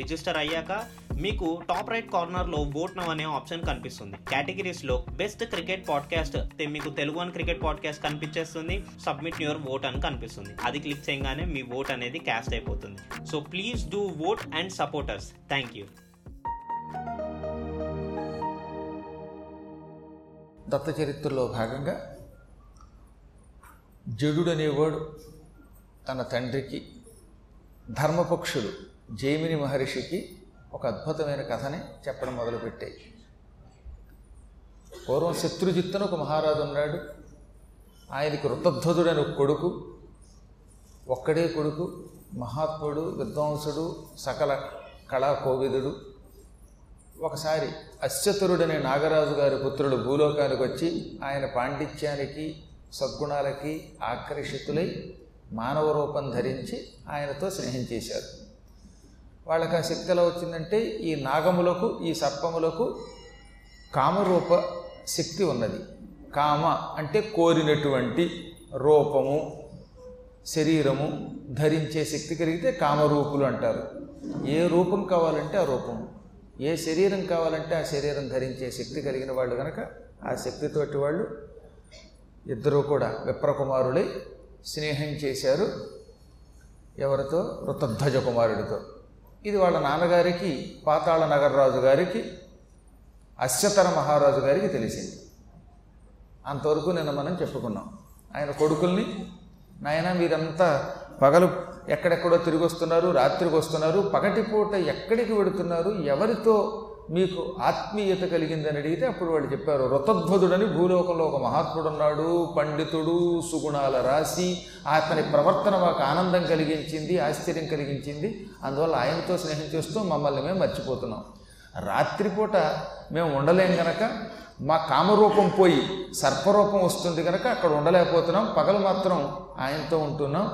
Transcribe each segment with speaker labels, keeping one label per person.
Speaker 1: Register అయ్యాక మీకు top right కార్నర్లో ఓట్ నవ్ అనే ఆప్షన్ కనిపిస్తుంది. కేటగిరీస్లో బెస్ట్ క్రికెట్ పాడ్కాస్ట్ మీకు తెలుగు అని క్రికెట్ పాడ్కాస్ట్ కనిపించేస్తుంది. సబ్మిట్ యువర్ ఓట్ అని కనిపిస్తుంది. అది క్లిక్ చేయగానే మీ ఓట్ అనేది క్యాస్ట్ అయిపోతుంది. So please do vote and supporters thank you
Speaker 2: దత్త చరిత్రలో భాగంగా జడుడు అనేవాడు తన తండ్రికి ధర్మపక్షులు జైమిని మహర్షికి ఒక అద్భుతమైన కథని చెప్పడం మొదలుపెట్టాయి. పూర్వం శత్రుజిత్తును ఒక మహారాజు ఉన్నాడు. ఆయనకి ఋతధ్వజుడు ఒక కొడుకు ఒక్కడే కొడుకు మహాత్ముడు విద్వాంసుడు సకల కళా కోవిదుడు ఒకసారి అశ్వతురుడనే నాగరాజు గారి పుత్రుడు భూలోకానికి వచ్చి ఆయన పాండిత్యానికి సద్గుణాలకి ఆకర్షితులై మానవ రూపం ధరించి ఆయనతో స్నేహం చేశారు. వాళ్ళకి ఆ శక్తి ఎలా వచ్చిందంటే ఈ నాగములకు ఈ సర్పములకు కామరూప శక్తి ఉన్నది. కామ అంటే కోరినటువంటి రూపము శరీరము ధరించే శక్తి కలిగితే కామరూపులు అంటారు. ఏ రూపం కావాలంటే ఆ రూపం. ఏ శరీరం కావాలంటే ఆ శరీరం ధరించే శక్తి కలిగిన వాళ్ళు కనుక ఆ శక్తితోటి వాళ్ళు ఇద్దరూ కూడా విప్రకుమారులై స్నేహం చేశారు. ఎవరితో? ఋతధ్వజ కుమారుడితో. ఇది వాళ్ళ నాన్నగారికి పాతాళ నగరరాజు గారికి అశ్వతర మహారాజు గారికి తెలిసింది. అంతవరకు నిన్న మనం చెప్పుకున్నాం. ఆయన కొడుకుల్ని నాయన మీరంతా పగలు ఎక్కడెక్కడో తిరిగి వస్తున్నారు రాత్రికి వస్తున్నారు పగటిపూట ఎక్కడికి వెడుతున్నారు ఎవరితో మీకు ఆత్మీయత కలిగిందని అడిగితే అప్పుడు వాళ్ళు చెప్పారు రతధ్వదుడని భూలోకంలో ఒక మహాత్ముడు ఉన్నాడు పండితుడు సుగుణాల రాసి అతని ప్రవర్తన మాకు ఆనందం కలిగించింది ఆశ్చర్యం కలిగించింది అందువల్ల ఆయనతో స్నేహం చేస్తూ మమ్మల్ని మేము మర్చిపోతున్నాం. రాత్రిపూట మేము ఉండలేం గనక మా కామరూపం పోయి సర్పరూపం వస్తుంది కనుక అక్కడ ఉండలేకపోతున్నాం పగలు మాత్రం ఆయనతో ఉంటున్నాం.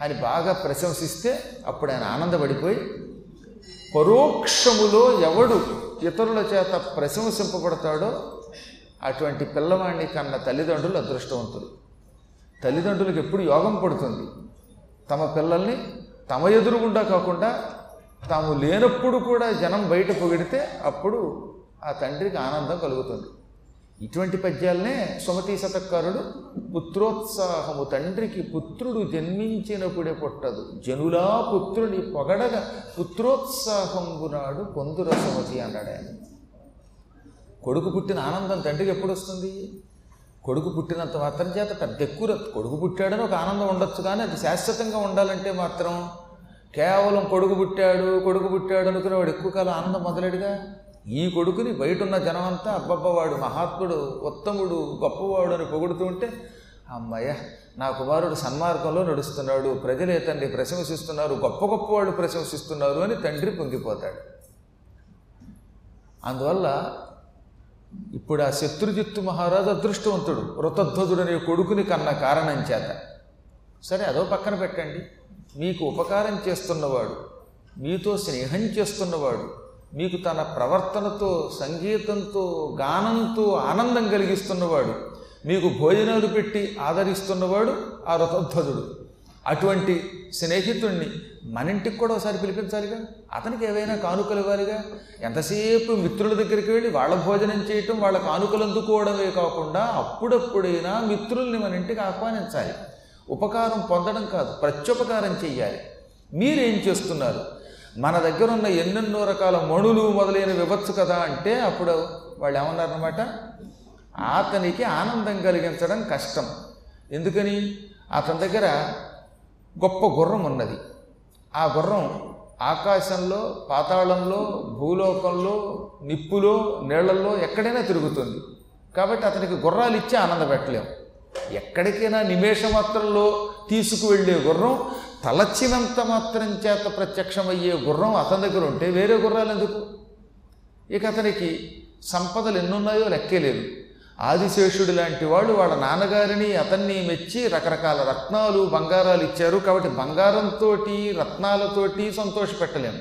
Speaker 2: అని బాగా ప్రశంసిస్తే అప్పుడు ఆయన ఆనందపడిపోయి పరోక్షములో ఎవడు ఇతరుల చేత ప్రశంసింపబడతాడో అటువంటి పిల్లవాడిని కన్న తల్లిదండ్రులు అదృష్టవంతులు. తల్లిదండ్రులకు ఎప్పుడు యోగం పడుతుంది? తమ పిల్లల్ని తమ ఎదురుగుండా కాకుండా తాము లేనప్పుడు కూడా జనం బయట పొగిడితే అప్పుడు ఆ తండ్రికి ఆనందం కలుగుతుంది. ఇటువంటి పద్యాలనే సుమతి శతకారుడు పుత్రోత్సాహము తండ్రికి పుత్రుడు జన్మించినప్పుడే పుట్టదు. జనులా పుత్రుని పొగడగా పుత్రోత్సాహంబునాడు పొందుర సుమతి అన్నాడు ఆయన. కొడుకు పుట్టిన ఆనందం తండ్రికి ఎప్పుడు వస్తుంది కొడుకు పుట్టినంత మాత్రం చేత పెద్ద ఎక్కువ. కొడుకు పుట్టాడని ఒక ఆనందం ఉండొచ్చు కానీ అది శాశ్వతంగా ఉండాలంటే మాత్రం కేవలం కొడుకు పుట్టాడు కొడుకు పుట్టాడు అనుకునేవాడు ఎక్కువ కాలం ఆనందం మొదలెడుగా? ఈ కొడుకుని బయట ఉన్న జనమంతా అబ్బబ్బవాడు మహాత్ముడు ఉత్తముడు గొప్పవాడు అని పొగుడుతూ ఉంటే అమ్మయ్య నా కుమారుడు సన్మార్గంలో నడుస్తున్నాడు ప్రజలే తండ్రి ప్రశంసిస్తున్నారు గొప్ప గొప్పవాడు ప్రశంసిస్తున్నారు అని తండ్రి పొంగిపోతాడు. అందువల్ల ఇప్పుడు ఆ శత్రుజిత్తు మహారాజు అదృష్టవంతుడు వృతధ్వజుడు అనే కొడుకుని కన్న కారణం చేత. సరే అదో పక్కన పెట్టండి. మీకు ఉపకారం చేస్తున్నవాడు మీతో స్నేహం చేస్తున్నవాడు మీకు తన ప్రవర్తనతో సంగీతంతో గానంతో ఆనందం కలిగిస్తున్నవాడు మీకు భోజనాలు పెట్టి ఆదరిస్తున్నవాడు ఆ రథధ్వజుడు. అటువంటి స్నేహితుణ్ణి మన ఇంటికి కూడా ఒకసారి పిలిపించాలిగా? అతనికి ఏవైనా కానుకలు ఇవ్వాలిగా? ఎంతసేపు మిత్రుల దగ్గరికి వెళ్ళి వాళ్ళ భోజనం చేయటం వాళ్ళ కానుకలు అందుకోవడమే కాకుండా అప్పుడప్పుడైనా మిత్రుల్ని మన ఇంటికి ఆహ్వానించాలి. ఉపకారం పొందడం కాదు ప్రత్యుపకారం చెయ్యాలి. మీరేం చేస్తున్నారు? మన దగ్గర ఉన్న ఎన్నెన్నో రకాల మణులు మొదలైన వివచ్చు కదా అంటే అప్పుడు వాళ్ళు ఏమన్నారనమాట అతనికి ఆనందం కలిగించడం కష్టం. ఎందుకని? అతని దగ్గర గొప్ప గుర్రం ఉన్నది. ఆ గుర్రం ఆకాశంలో పాతాళంలో భూలోకంలో నిప్పులో నీళ్ళలో ఎక్కడైనా తిరుగుతుంది. కాబట్టి అతనికి గుర్రాలు ఇచ్చి ఆనందపెట్టలేము ఎక్కడికైనా నిమేషమాత్రంలో తీసుకువెళ్ళే గుర్రం తలచినంత మాత్రం చేత ప్రత్యక్షమయ్యే గుర్రం అతని దగ్గర ఉంటే వేరే గుర్రాలు ఎందుకు? ఇక అతనికి సంపదలు ఎన్నున్నాయో లెక్కే లేదు. ఆదిశేషుడు లాంటి వాళ్ళు వాళ్ళ నాన్నగారిని అతన్ని మెచ్చి రకరకాల రత్నాలు బంగారాలు ఇచ్చారు కాబట్టి బంగారంతో రత్నాలతోటి సంతోష పెట్టలేము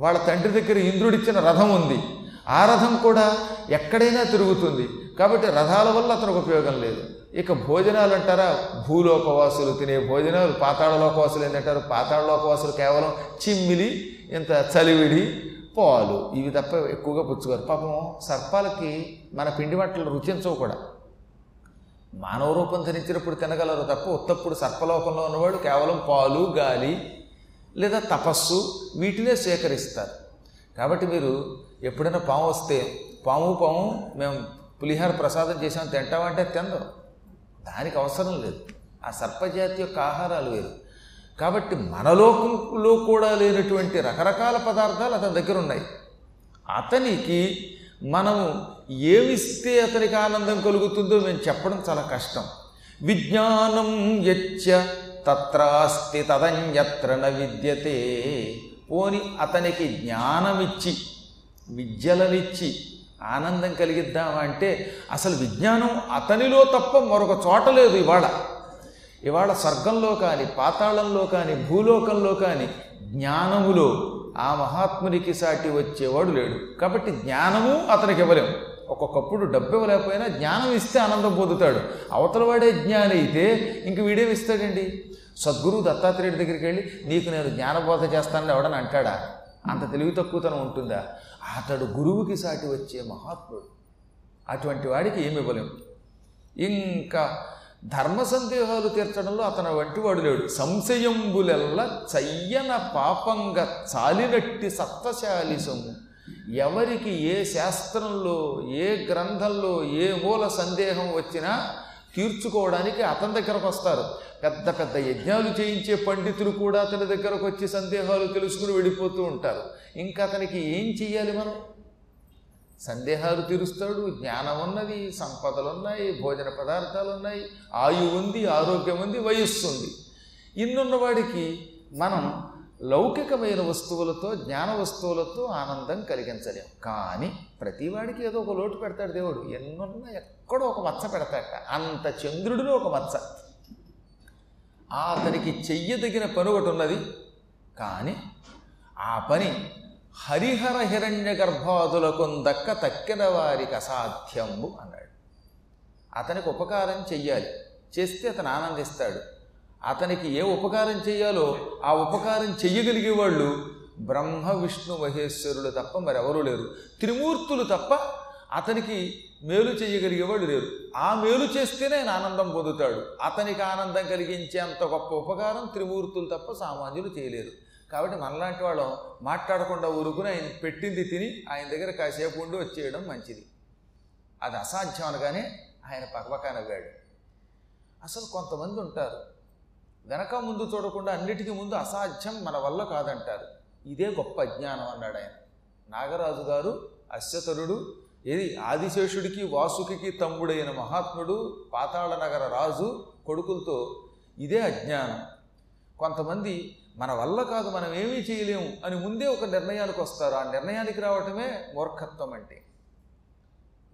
Speaker 2: వాళ్ళ తండ్రి దగ్గర ఇంద్రుడిచ్చిన రథం ఉంది. ఆ రథం కూడా ఎక్కడైనా తిరుగుతుంది. కాబట్టి రథాల వల్ల అతనికి ఉపయోగం లేదు. ఇక భోజనాలు అంటారా భూలోకవాసులు తినే భోజనాలు పాతాళలోకవాసులు ఏంటంటారు? పాతాళలోకవాసులు కేవలం చిమ్మిలి ఇంత చలివిడి పాలు. ఇవి తప్ప ఎక్కువగా పుచ్చుకోరు. పాపం సర్పాలకి మన పిండి వంటలు రుచించవు కూడా. మానవ రూపం ధరించినప్పుడు తినగలరు తప్ప ఉత్తప్పుడు సర్పలోకంలో ఉన్నవాడు కేవలం పాలు గాలి లేదా తపస్సు వీటినే సేకరిస్తారు. కాబట్టి మీరు ఎప్పుడైనా పాము వస్తే పాము పాము మేము పులిహార ప్రసాదం చేసాం తింటామంటే తిందాం దానికి అవసరం లేదు. ఆ సర్పజాతి యొక్క ఆహారాలు వేరు. కాబట్టి మనలోకంలో కూడా లేనటువంటి రకరకాల పదార్థాలు అతని దగ్గర ఉన్నాయి. అతనికి మనము ఏమిస్తే అతనికి ఆనందం కలుగుతుందో మేము చెప్పడం చాలా కష్టం. విజ్ఞానం యచ్చ తత్రాస్తి తదన్యత్ర న విద్యతే. పోని అతనికి జ్ఞానమిచ్చి విద్యలనిచ్చి ఆనందం కలిగిద్దామంటే అసలు విజ్ఞానం అతనిలో తప్ప మరొక చోట లేదు ఇవాళ. ఇవాళ స్వర్గంలో కానీ పాతాళంలో కానీ భూలోకంలో కానీ జ్ఞానములో ఆ మహాత్మునికి సాటి వచ్చేవాడు లేడు. కాబట్టి జ్ఞానము అతనికి ఇవ్వలేము. ఒక్కొక్కప్పుడు డబ్బు ఇవ్వలేకపోయినా జ్ఞానం ఇస్తే ఆనందం పొందుతాడు. అవతల వాడే జ్ఞాని అయితే ఇంక వీడేమి ఇస్తాడండి? సద్గురువు దత్తాత్రేయుడి దగ్గరికి వెళ్ళి నీకు నేను జ్ఞానబోధ చేస్తానని ఎవడని అంటాడా? అంత తెలివి తక్కువతనం ఉంటుందా? అతడు గురువుకి సాటి వచ్చే మహాత్ముడు. అటువంటి వాడికి ఏమి ఇవ్వలేము. ఇంకా ధర్మ సందేహాలు తీర్చడంలో అతను వంటి వాడు లేడు. సంశయంబులెల్ల చయ్యన పాపంగా చాలినట్టి సత్వశాలి సొమ్ము ఎవరికి ఏ శాస్త్రంలో ఏ గ్రంథంలో ఏ మూల సందేహం వచ్చినా తీర్చుకోవడానికి అతని దగ్గరకు వస్తారు. పెద్ద పెద్ద యజ్ఞాలు చేయించే పండితులు కూడా అతని దగ్గరకు వచ్చి సందేహాలు తెలుసుకుని వెళ్ళిపోతూ ఉంటారు. ఇంకా అతనికి ఏం చెయ్యాలి మనం? సందేహాలు తీరుస్తాడు జ్ఞానం ఉన్నది సంపదలు ఉన్నాయి భోజన పదార్థాలు ఉన్నాయి ఆయువు ఉంది ఆరోగ్యం ఉంది వయస్సు ఉంది. ఇన్నున్నవాడికి మనం లౌకికమైన వస్తువులతో జ్ఞాన వస్తువులతో ఆనందం కలిగించలేం. కానీ ప్రతివాడికి ఏదో ఒక లోటు పెడతాడు దేవుడు. ఎన్నున్న ఎక్కడో ఒక మచ్చ పెడతాడట. అంత చంద్రుడిలో ఒక మచ్చ. అతనికి చెయ్యదగిన పని ఒకటి ఉన్నది. కానీ ఆ పని హరిహర హిరణ్య గర్భాదులకు దక్క తక్కిన వారికి అసాధ్యము అన్నాడు. అతనికి ఉపకారం చెయ్యాలి. చేస్తే అతను ఆనందిస్తాడు. అతనికి ఏ ఉపకారం చేయాలో ఆ ఉపకారం చెయ్యగలిగే వాళ్ళు బ్రహ్మ విష్ణు మహేశ్వరులు తప్ప మరెవరూ లేరు. త్రిమూర్తులు తప్ప అతనికి మేలు చేయగలిగేవాడు లేరు. ఆ మేలు చేస్తేనే ఆయన ఆనందం పొందుతాడు. అతనికి ఆనందం కలిగించేంత గొప్ప ఉపకారం త్రిమూర్తులు తప్ప సామాన్యులు చేయలేరు. కాబట్టి మనలాంటి వాళ్ళం మాట్లాడకుండా ఊరుకుని ఆయన పెట్టింది తిని ఆయన దగ్గర కాసేపు ఉండి వచ్చేయడం మంచిది. అది అసాధ్యం అనగానే ఆయన పక్కపక్క నవ్వాడు. అసలు కొంతమంది ఉంటారు. వెనక ముందు చూడకుండా అన్నిటికీ ముందు అసాధ్యం మన వల్ల కాదంటారు. ఇదే గొప్ప అజ్ఞానం అన్నాడు ఆయన. నాగరాజు గారు అశ్వతరుడు ఏది ఆదిశేషుడికి వాసుకి తమ్ముడైన మహాత్ముడు పాతాళ నగర రాజు కొడుకులతో ఇదే అజ్ఞానం. కొంతమంది మన వల్ల కాదు మనం ఏమీ చేయలేము అని ముందే ఒక నిర్ణయానికి వస్తారు. ఆ నిర్ణయానికి రావటమే మూర్ఖత్వం అంటే.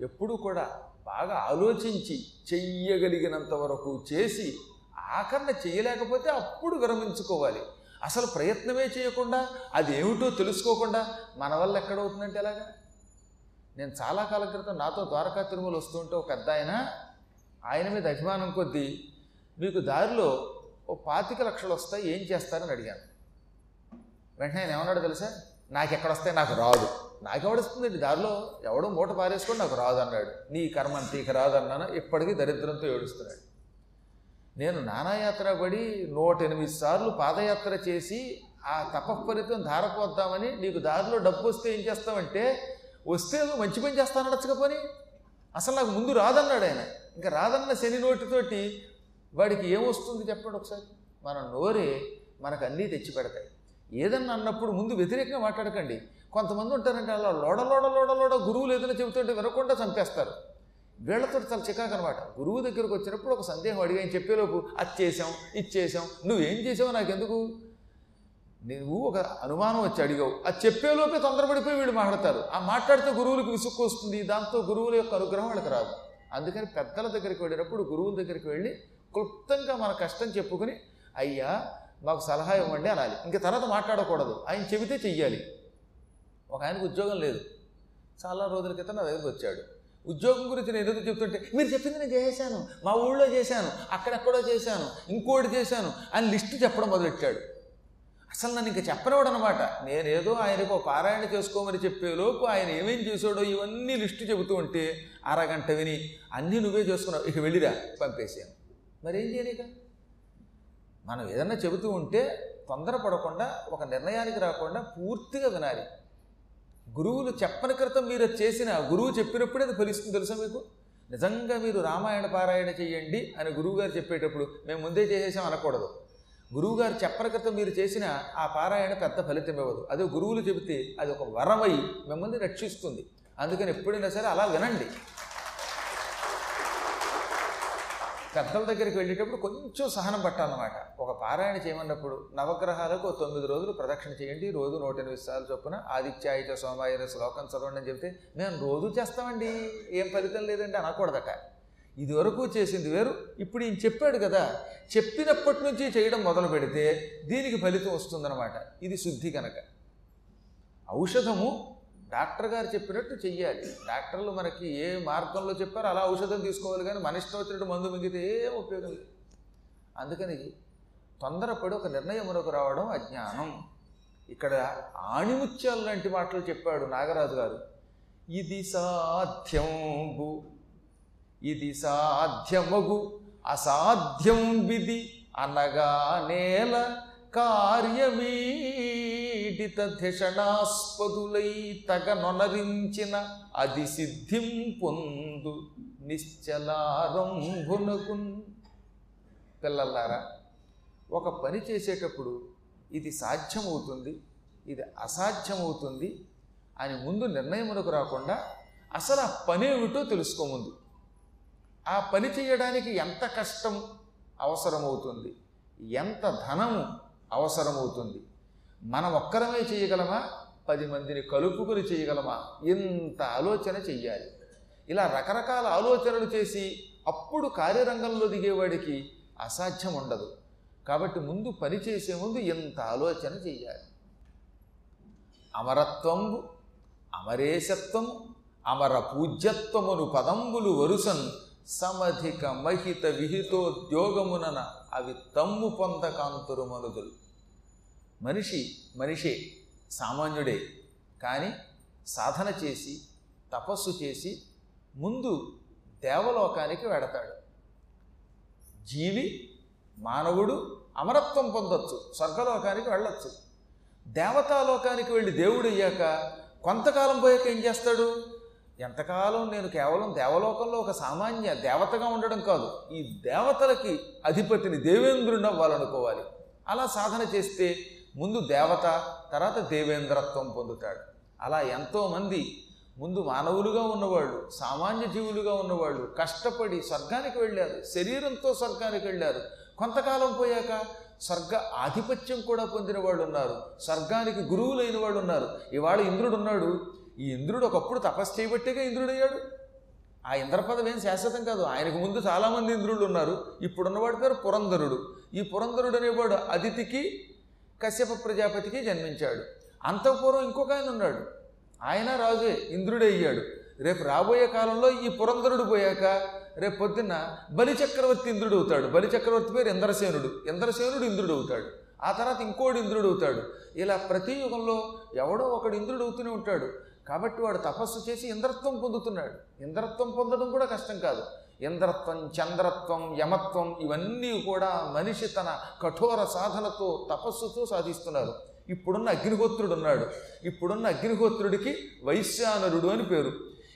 Speaker 2: ఎప్పుడూ కూడా బాగా ఆలోచించి చెయ్యగలిగినంత వరకు చేసి ఆఖరణ చేయలేకపోతే అప్పుడు విరమించుకోవాలి. అసలు ప్రయత్నమే చేయకుండా అది ఏమిటో తెలుసుకోకుండా మన వల్ల ఎక్కడవుతుందంటే ఎలాగా? నేను చాలా కాలం క్రితం నాతో ద్వారకా తిరుమల వస్తుంటే ఒక పెద్ద ఆయన ఆయన మీద అభిమానం కొద్దీ మీకు దారిలో ఓ పాతిక లక్షలు వస్తాయి ఏం చేస్తారని అడిగాను. వెంటనే ఆయన ఏమన్నాడు తెలుసా? నాకు ఎక్కడ నాకు రాదు. నాకెవడొస్తుందండి? దారిలో ఎవడో మూట పారేసుకొని నాకు రాదు అన్నాడు నీ కర్మ అంతీక రాదు అన్నాను ఇప్పటికీ దరిద్రంతో ఏడుస్తున్నాడు. నేను నానాయాత్ర పడి నూట ఎనిమిది సార్లు పాదయాత్ర చేసి ఆ తపఫలితం ధారపోద్దామని నీకు దారిలో డబ్బు వస్తే ఏం చేస్తామంటే వస్తే మంచి పని చేస్తానడచ్చుక పని. అసలు నాకు ముందు రాదన్నాడు ఆయన. ఇంకా రాదన్న శని నోటితోటి వాడికి ఏమొస్తుంది చెప్పండి ఒకసారి? మన నోరే మనకు అన్నీ తెచ్చి పెడతాయి. ఏదన్నా అన్నప్పుడు ముందు వ్యతిరేకంగా మాట్లాడకండి. కొంతమంది ఉంటారంటే అలా లోడ లోడ లోడ లోడ గురువులు ఏదైనా చెబుతుంటే వినకుండా చంపేస్తారు. వీళ్ళతో చాలా చికాకు అనమాట గురువు దగ్గరకు వచ్చినప్పుడు ఒక సందేహం అడిగాయని చెప్పేలోపు అది చేసాం ఇది చేసాం నువ్వేం చేసావు నాకెందుకు? నువ్వు ఒక అనుమానం వచ్చి అడిగావు. అది చెప్పేలోపే తొందరపడిపోయి వీళ్ళు మాట్లాడతారు. ఆ మాట్లాడితే గురువులకు విసుక్కు వస్తుంది. దాంతో గురువుల యొక్క అనుగ్రహం వాళ్ళకి రాదు. అందుకని పెద్దల దగ్గరికి వెళ్ళినప్పుడు గురువుల దగ్గరికి వెళ్ళి క్లుప్తంగా మన కష్టం చెప్పుకుని అయ్యా మాకు సలహా ఇవ్వండి అనాలి. ఇంక తర్వాత మాట్లాడకూడదు. ఆయన చెబితే చెయ్యాలి. ఒక ఆయనకు ఉద్యోగం లేదు. చాలా రోజుల క్రితం నా దగ్గరికి వచ్చాడు. ఉద్యోగం గురించి నేను ఏదో చెప్తుంటే మీరు చెప్పింది నేను చేశాను మా ఊళ్ళో చేశాను అక్కడెక్కడో చేశాను ఇంకోటి చేశాను అని లిస్టు చెప్పడం మొదలెట్టాడు. అసలు నన్ను ఇంకా చెప్పనివాడు అనమాట నేనేదో ఆయనకు ఒక పారాయణ చేసుకోమని చెప్పేలోపు ఆయన ఏమేం చేశాడో ఇవన్నీ లిస్టు చెబుతూ ఉంటే అరగంట విని అన్నీ నువ్వే చేసుకున్నావు ఇక వెళ్ళిరా పంపేసాను మరి ఏం చేయలేక మనం ఏదన్నా చెబుతూ ఉంటే తొందరపడకుండా ఒక నిర్ణయానికి రాకుండా పూర్తిగా వినాలి. గురువులు చెప్పని క్రితం మీరు చేసిన గురువు చెప్పినప్పుడే అది ఫలిస్తుంది తెలుసా మీకు? నిజంగా మీరు రామాయణ పారాయణ చేయండి అని గురువుగారు చెప్పేటప్పుడు మేము ముందే చేసేసాం అనకూడదు. గురువుగారు చెప్పని క్రితం మీరు చేసిన ఆ పారాయణ పెద్ద ఫలితం ఇవ్వదు. అదే గురువులు చెబితే అది ఒక వరమై మిమ్మల్ని రక్షిస్తుంది. అందుకని ఎప్పుడైనా సరే అలా వినండి. పెద్దల దగ్గరికి వెళ్ళేటప్పుడు కొంచెం సహనం పట్టాలన్నమాట. ఒక పారాయణ చేయమన్నప్పుడు నవగ్రహాలకు తొమ్మిది రోజులు ప్రదక్షిణ చేయండి రోజు నూట ఎనిమిది సార్లు చొప్పున ఆదిత్యాయుత సోమాయ శ్లోకం చదవండి అని చెప్తే మేము రోజు చేస్తామండి ఏం ఫలితం లేదండి అనకూడదట. ఇదివరకు చేసింది వేరు ఇప్పుడు ఈయన చెప్పాడు కదా చెప్పినప్పటి నుంచి చేయడం మొదలు పెడితే దీనికి ఫలితం వస్తుందన్నమాట. ఇది శుద్ధి కనుక ఔషధము డాక్టర్ గారు చెప్పినట్టు చెయ్యాలి. డాక్టర్లు మనకి ఏ మార్గంలో చెప్పారో అలా ఔషధం తీసుకోవాలి కానీ మన ఇష్టం వచ్చినట్టు మందు మింగితే ఏం ఉపయోగం లేదు. అందుకని తొందరపడి ఒక నిర్ణయమునకు రావడం అజ్ఞానం. ఇక్కడ ఆణిముత్యాలు లాంటి మాటలు చెప్పాడు నాగరాజు గారు. ఇది సాధ్యంబు ఇది సాధ్యమగు అసాధ్యం విధి అనగా నేల పీడిత ధిషణాస్పదులై తగ నొనరించిన అది సిద్ధిం పొందు నిశ్చలారంభునకున్. పిల్లలారా ఒక పని చేసేటప్పుడు ఇది సాధ్యమవుతుంది ఇది అసాధ్యమవుతుంది అని ముందు నిర్ణయమునకు రాకుండా అసలు ఆ పని ఏమిటో తెలుసుకోముందు ఆ పని చేయడానికి ఎంత కష్టం అవసరమవుతుంది ఎంత ధనము అవసరమవుతుంది మనం ఒక్కరమే చేయగలమా? పది మందిని కలుపుకొని చేయగలమా? ఇంత ఆలోచన చెయ్యాలి. ఇలా రకరకాల ఆలోచనలు చేసి అప్పుడు కార్యరంగంలో దిగేవాడికి అసాధ్యం ఉండదు. కాబట్టి ముందు పని చేసే ముందు ఎంత ఆలోచన చెయ్యాలి. అమరత్వంబు అమరేశత్వము అమర పూజ్యత్వమును పదంబులు వరుసన్ సమధిక మహిత విహితోద్యోగమునన అవి తమ్ము పొందకాంతురు మనుదులు. మనిషి మనిషే సామాన్యుడే. కానీ సాధన చేసి తపస్సు చేసి ముందు దేవలోకానికి వెడతాడు. జీవి మానవుడు అమరత్వం పొందొచ్చు స్వర్గలోకానికి వెళ్ళొచ్చు. దేవతాలోకానికి వెళ్ళి దేవుడు అయ్యాక కొంతకాలం పోయాక ఏం చేస్తాడు? ఎంతకాలం నేను కేవలం దేవలోకంలో ఒక సామాన్య దేవతగా ఉండడం కాదు ఈ దేవతలకి అధిపతిని దేవేంద్రుని అవ్వాలనుకోవాలి. అలా సాధన చేస్తే ముందు దేవత తర్వాత దేవేంద్రత్వం పొందుతాడు. అలా ఎంతోమంది ముందు మానవులుగా ఉన్నవాళ్ళు సామాన్య జీవులుగా ఉన్నవాళ్ళు కష్టపడి స్వర్గానికి వెళ్ళారు శరీరంతో స్వర్గానికి వెళ్ళారు. కొంతకాలం పోయాక స్వర్గ ఆధిపత్యం కూడా పొందిన వాళ్ళు ఉన్నారు స్వర్గానికి గురువులైన వాళ్ళు ఉన్నారు. ఇవాళ ఇంద్రుడు ఉన్నాడు. ఈ ఇంద్రుడు ఒకప్పుడు తపస్సు చేయబట్టేగా ఇంద్రుడయ్యాడు. ఆ ఇంద్రపదం ఏం శాశ్వతం కాదు. ఆయనకు ముందు చాలామంది ఇంద్రుళ్ళు ఉన్నారు. ఇప్పుడున్నవాడి పేరు పురంధరుడు. ఈ పురంధరుడు అనేవాడు అదితికి కశ్యప ప్రజాపతికి జన్మించాడు. అంతఃపూర్వం ఇంకొక ఆయన ఉన్నాడు. ఆయన రాజే ఇంద్రుడే అయ్యాడు. రేపు రాబోయే కాలంలో ఈ పురంధరుడు పోయాక రేపు పొద్దున్న బలిచక్రవర్తి ఇంద్రుడు అవుతాడు. బలిచక్రవర్తి పేరు ఇంద్రసేనుడు. ఇంద్రసేనుడు ఇంద్రుడు అవుతాడు. ఆ తర్వాత ఇంకోడు ఇంద్రుడు అవుతాడు. ఇలా ప్రతి యుగంలో ఎవడో ఒకడు ఇంద్రుడు అవుతూనే ఉంటాడు. కాబట్టి వాడు తపస్సు చేసి ఇంద్రత్వం పొందుతున్నాడు. ఇంద్రత్వం పొందడం కూడా కష్టం కాదు. ఇంద్రత్వం చంద్రత్వం యమత్వం ఇవన్నీ కూడా మనిషి తన కఠోర సాధనతో తపస్సుతో సాధిస్తున్నారు. ఇప్పుడున్న అగ్నిహోత్రుడు ఉన్నాడు. ఇప్పుడున్న అగ్నిహోత్రుడికి వైశ్యానరుడు అని పేరు.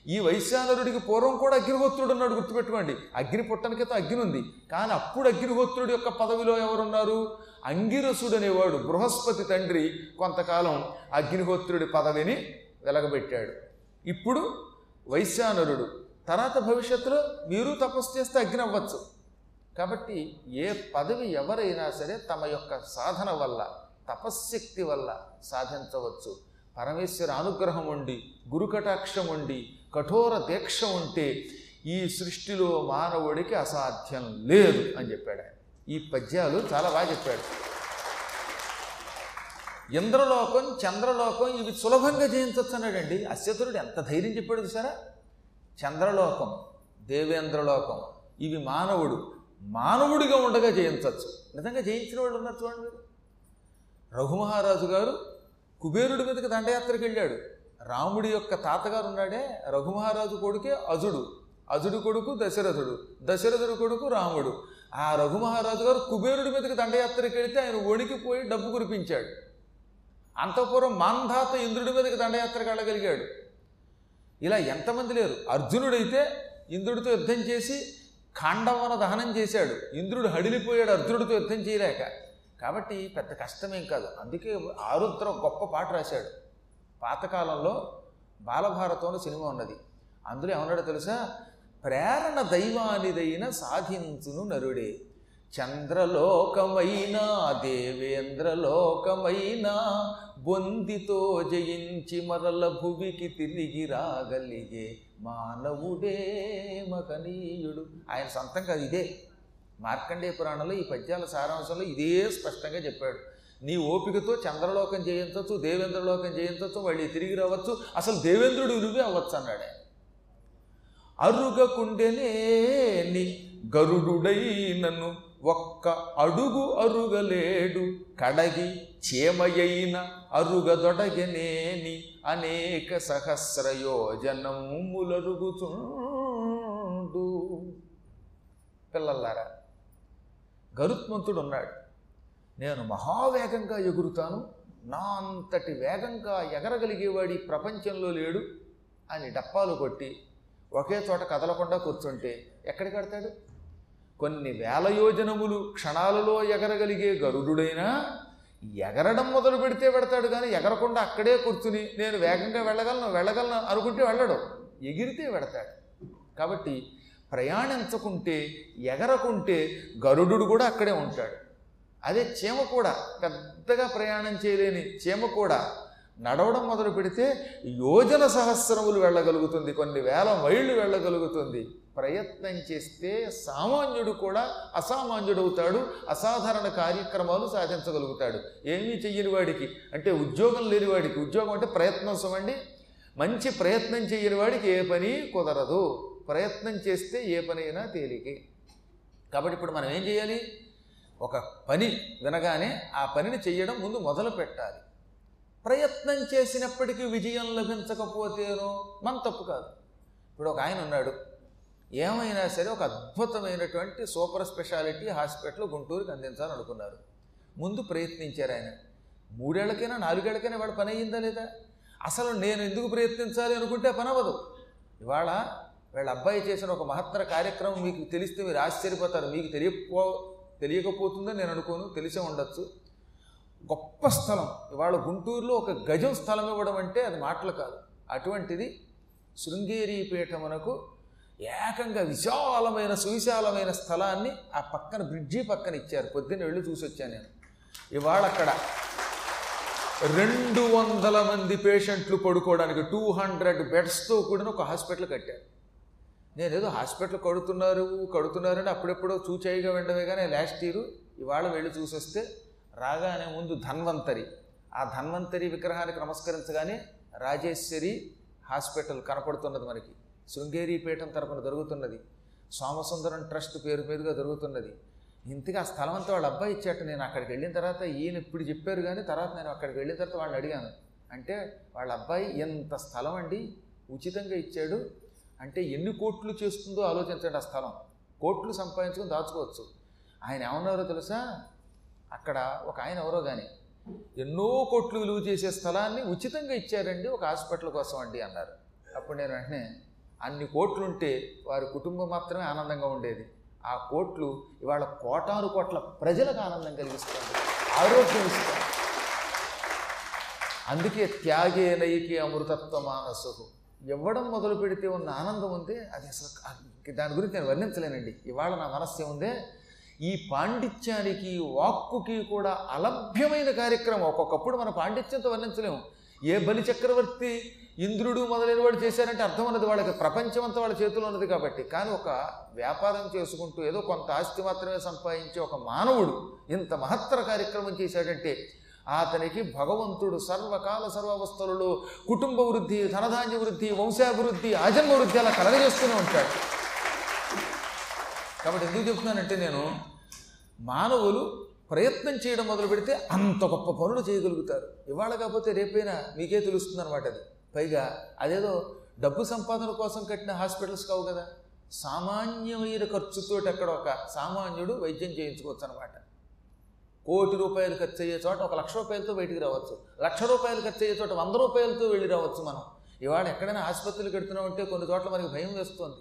Speaker 2: ఈ వైశ్యానరుడికి పూర్వం కూడా అగ్నిహోత్రుడు ఉన్నాడు గుర్తుపెట్టుకోండి. అగ్ని పుట్టనికైతే అగ్ని ఉంది. కానీ అప్పుడు అగ్నిహోత్రుడి యొక్క పదవిలో ఎవరున్నారు? అంగిరసుడు అనేవాడు బృహస్పతి తండ్రి కొంతకాలం అగ్నిహోత్రుడి పదవిని వెలగబెట్టాడు. ఇప్పుడు వైశ్యానరుడు. తర్వాత భవిష్యత్తులో మీరు తపస్సు చేస్తే అగ్ని అవ్వచ్చు. కాబట్టి ఏ పదవి ఎవరైనా సరే తమ యొక్క సాధన వల్ల తపశ్శక్తి వల్ల సాధించవచ్చు. పరమేశ్వర అనుగ్రహం ఉండి గురుకటాక్షం ఉండి కఠోర దీక్ష ఉంటే ఈ సృష్టిలో మానవుడికి అసాధ్యం లేదు అని చెప్పాడు ఆయన. ఈ పద్యాలు చాలా బాగా చెప్పాడు. ఇంద్రలోకం చంద్రలోకం ఇవి సులభంగా జయించవచ్చు అన్నాడండి అశ్వతుడు ఎంత ధైర్యం చెప్పాడు సరే చంద్రలోకం దేవేంద్రలోకం. ఇవి మానవుడు మానవుడిగా ఉండగా జయించవచ్చు. నిజంగా జయించిన వాళ్ళు ఉన్నారు చూడండి మీరు. రఘుమహారాజు గారు కుబేరుడి మీదకి దండయాత్రకు వెళ్ళాడు. రాముడి యొక్క తాతగారు ఉన్నాడే రఘుమహారాజు కొడుకే అజుడు. అజుడు కొడుకు దశరథుడు దశరథుడు కొడుకు రాముడు. ఆ రఘుమహారాజు గారు కుబేరుడి మీదకి దండయాత్రకి వెళితే ఆయన వణికిపోయి డబ్బు కురిపించాడు. అంతఃపురం మాంధాత ఇంద్రుడి మీదకి దండయాత్రకు వెళ్ళగలిగాడు. ఇలా ఎంతమంది లేరు. అర్జునుడైతే ఇంద్రుడితో యుద్ధం చేసి ఖాండవన దహనం చేశాడు. ఇంద్రుడు హడిలిపోయాడు అర్జునుడితో యుద్ధం చేయలేక. కాబట్టి పెద్ద కష్టమేం కాదు. అందుకే ఆరుద్ర గొప్ప పాట రాశాడు. పాతకాలంలో బాలభారతంలో సినిమా ఉన్నది. అందులో ఏమన్నాడో తెలుసా? ప్రేరణ దైవానిదైన సాధించును నరుడే. చంద్రలోకమైన దేవేంద్రలోకమైన బొందితో జయించి మరల భువికి తిరిగి రాగలిగే మానవుడే మహనీయుడు. ఆయన సొంతం కాదు ఇదే. మార్కండేయ పురాణంలో ఈ పద్యాల సారాంశంలో ఇదే స్పష్టంగా చెప్పాడు. నీ ఓపికతో చంద్రలోకం జయించవచ్చు దేవేంద్రలోకం జయించవచ్చు మళ్ళీ తిరిగి రావచ్చు. అసలు దేవేంద్రుడు నువ్వే అవ్వచ్చు అన్నాడు ఆయన. గరుడుడై నన్ను ఒక్క అడుగు అరుగలేడు. కడగి చేమయైన అరుగదొడగనేని అనేక సహస్ర యోజనములరుగుచుండు పిల్లలారా గరుత్మంతుడు ఉన్నాడు నేను మహావేగంగా ఎగురుతాను. నా అంతటి వేగంగా ఎగరగలిగేవాడి ప్రపంచంలో లేడు అని డప్పాలు కొట్టి ఒకే చోట కదలకుండా కూర్చుంటే ఎక్కడికి కడతాడు కొన్ని వేల యోజనములు క్షణాలలో ఎగరగలిగే గరుడుడైనా ఎగరడం మొదలు పెడితే పెడతాడు కానీ ఎగరకుండా అక్కడే కూర్చుని నేను వేగంగా వెళ్ళగలను వెళ్ళగలను అనుకుంటే వెళ్ళడు. ఎగిరితే పెడతాడు. కాబట్టి ప్రయాణించకుంటే ఎగరకుంటే గరుడు కూడా అక్కడే ఉంటాడు. అదే చీమ కూడా పెద్దగా ప్రయాణం చేయలేని చీమ కూడా నడవడం మొదలు పెడితే యోజన సహస్రములు వెళ్ళగలుగుతుంది కొన్ని వేల మైళ్ళు వెళ్ళగలుగుతుంది. ప్రయత్నం చేస్తే సామాన్యుడు కూడా అసామాన్యుడవుతాడు అసాధారణ కార్యక్రమాలు సాధించగలుగుతాడు. ఏమీ చెయ్యని వాడికి అంటే ఉద్యోగం లేని వాడికి ఉద్యోగం అంటే ప్రయత్నం సమండి. మంచి ప్రయత్నం చేయని వాడికి ఏ పని కుదరదు. ప్రయత్నం చేస్తే ఏ పనైనా తేలికే. కాబట్టి ఇప్పుడు మనం ఏం చేయాలి ఒక పని వినగానే ఆ పనిని చేయడం ముందు మొదలు పెట్టాలి. ప్రయత్నం చేసినప్పటికీ విజయం లభించకపోతేనో మన తప్పు కాదు. ఇప్పుడు ఒక ఆయన ఉన్నాడు. ఏమైనా సరే ఒక అద్భుతమైనటువంటి సూపర్ స్పెషాలిటీ హాస్పిటల్ గుంటూరుకి అందించాలని అనుకున్నారు. ముందు ప్రయత్నించారు ఆయన. మూడేళ్ళకైనా నాలుగేళ్ళకైనా వాడు పని అయ్యిందా లేదా? అసలు నేను ఎందుకు ప్రయత్నించాలి అనుకుంటే పని అవ్వదు. ఇవాళ వీళ్ళ అబ్బాయి చేసిన ఒక మహత్తర కార్యక్రమం మీకు తెలిస్తే మీరు ఆశ్చర్యపోతారు. మీకు తెలియకపో తెలియకపోతుందని నేను అనుకోను. తెలిసే ఉండొచ్చు. గొప్ప స్థలం. ఇవాళ గుంటూరులో ఒక గజం స్థలం ఇవ్వడం అంటే అది మాటలు కాదు. అటువంటిది శృంగేరి పీఠమునకు ఏకంగా విశాలమైన సువిశాలమైన స్థలాన్ని ఆ పక్కన బ్రిడ్జి పక్కన ఇచ్చారు. పొద్దున్న వెళ్ళి చూసి వచ్చాను నేను. ఇవాళ అక్కడ రెండు వందల మంది పేషెంట్లు పడుకోవడానికి టూ హండ్రెడ్ బెడ్స్తో కూడిన ఒక హాస్పిటల్ కట్టారు. నేనేదో హాస్పిటల్ కడుతున్నారు కడుతున్నారని అప్పుడెప్పుడో చూచాయిగా వెండమే కానీ లాస్ట్ ఇయర్ ఇవాళ వెళ్ళి చూసొస్తే రాగానే ముందు ధన్వంతరి. ఆ ధన్వంతరి విగ్రహానికి నమస్కరించగానే రాజేశ్వరి హాస్పిటల్ కనపడుతున్నది మనకి. శృంగేరి పీఠం తరపున జరుగుతున్నది. సోమసుందరం ట్రస్ట్ పేరు మీదుగా జరుగుతున్నది. ఇంతగా ఆ స్థలం అంతా వాళ్ళ అబ్బాయి ఇచ్చాట నేను అక్కడికి వెళ్ళిన తర్వాత ఈయన ఇప్పుడు చెప్పారు కానీ తర్వాత నేను అక్కడికి వెళ్ళిన తర్వాత వాళ్ళని అడిగాను. అంటే వాళ్ళ అబ్బాయి ఎంత స్థలం అండి? ఉచితంగా ఇచ్చాడు. అంటే ఎన్ని కోట్లు చేస్తుందో ఆలోచించండి ఆ స్థలం. కోట్లు సంపాదించుకొని దాచుకోవచ్చు. ఆయన ఏమన్నారో తెలుసా? అక్కడ ఒక ఆయన ఎవరో కానీ ఎన్నో కోట్లు విలువ చేసే స్థలాన్ని ఉచితంగా ఇచ్చారండి ఒక హాస్పిటల్ కోసం అండి అన్నారు. అప్పుడు నేను వెంటనే అన్ని కోట్లు ఉంటే వారి కుటుంబం మాత్రమే ఆనందంగా ఉండేది. ఆ కోట్లు ఇవాళ కోటాను కోట్ల ప్రజలకు ఆనందం కలిగిస్తుంది. ఆరోగ్యం ఇస్తుంది. అందుకే త్యాగే నైకి అమృతత్వ మానసు. ఇవ్వడం మొదలు పెడితే ఉన్న ఆనందం ఉందే అది అసలు దాని గురించి నేను వర్ణించలేనండి. ఇవాళ నా మనస్సు ఉందే ఈ పాండిత్యానికి వాక్కుకి కూడా అలభ్యమైన కార్యక్రమం. ఒక్కొక్కప్పుడు మన పాండిత్యంతో వర్ణించలేము. ఏ బలి చక్రవర్తి ఇంద్రుడు మొదలైన వాడు చేశారంటే అర్థం ఉన్నది. వాళ్ళకి ప్రపంచం అంతా వాళ్ళ చేతిలో ఉన్నది కాబట్టి. కానీ ఒక వ్యాపారం చేసుకుంటూ ఏదో కొంత ఆస్తి మాత్రమే సంపాదించే ఒక మానవుడు ఇంత మహత్తర కార్యక్రమం చేశాడంటే అతనికి భగవంతుడు సర్వకాల సర్వావస్థలలో కుటుంబ వృద్ధి ధనధాన్య వృద్ధి వంశాభివృద్ధి ఆజన్మ వృద్ధి అలా కలగజేస్తూనే ఉంటాడు. కాబట్టి ఎందుకు చెప్తున్నానంటే నేను మానవులు ప్రయత్నం చేయడం మొదలు పెడితే అంత గొప్ప పనులు చేయగలుగుతారు. ఇవాళ కాకపోతే రేపైనా మీకే తెలుస్తుంది అనమాట అది. పైగా అదేదో డబ్బు సంపాదన కోసం కట్టిన హాస్పిటల్స్ కావు కదా. సామాన్యమైన ఖర్చుతో అక్కడ ఒక సామాన్యుడు వైద్యం చేయించుకోవచ్చు అనమాట కోటి రూపాయలు ఖర్చు అయ్యే చోట ఒక లక్ష రూపాయలతో బయటికి రావచ్చు. లక్ష రూపాయలు ఖర్చు అయ్యే చోట వంద రూపాయలతో వెళ్ళి రావచ్చు మనం. ఇవాళ ఎక్కడైనా ఆసుపత్రులు కడుతున్నామంటే కొన్ని చోట్ల మనకి భయం వేస్తుంది.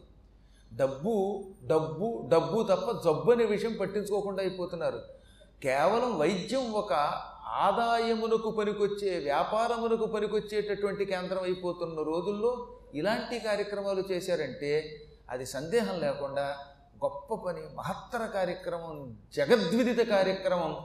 Speaker 2: డబ్బు డబ్బు డబ్బు తప్ప జబ్బు అనే విషయం పట్టించుకోకుండా అయిపోతున్నారు. కేవలం వైద్యం ఒక ఆదాయమునకు పనికొచ్చే వ్యాపారమునకు పనికొచ్చేటటువంటి కేంద్రం అయిపోతున్న రోజుల్లో ఇలాంటి కార్యక్రమాలు చేశారంటే అది సందేహం లేకుండా గొప్ప పని మహత్తర కార్యక్రమం జగద్విదిత కార్యక్రమం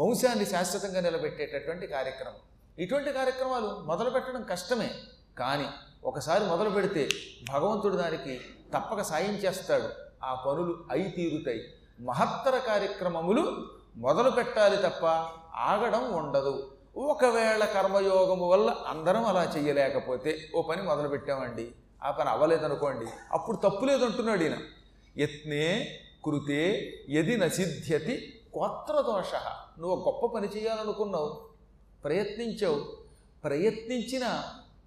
Speaker 2: వంశాన్ని శాశ్వతంగా నిలబెట్టేటటువంటి కార్యక్రమం. ఇటువంటి కార్యక్రమాలు మొదలు పెట్టడం కష్టమే కానీ ఒకసారి మొదలు పెడితే భగవంతుడు దానికి తప్పక సాయం చేస్తాడు. ఆ పనులు అయి తీరుతాయి. మహత్తర కార్యక్రమములు మొదలు పెట్టాలి తప్ప ఆగడం ఉండదు. ఒకవేళ కర్మయోగము వల్ల అందరం అలా చేయలేకపోతే ఓ పని మొదలు పెట్టామండి. ఆ పని అవ్వలేదనుకోండి అప్పుడు తప్పు లేదంటున్నాడు ఈయన. యత్నే కృతే యది నసిద్ధ్యతి కోత్ర దోష. నువ్వు గొప్ప పని చేయాలనుకున్నావు ప్రయత్నించావు. ప్రయత్నించిన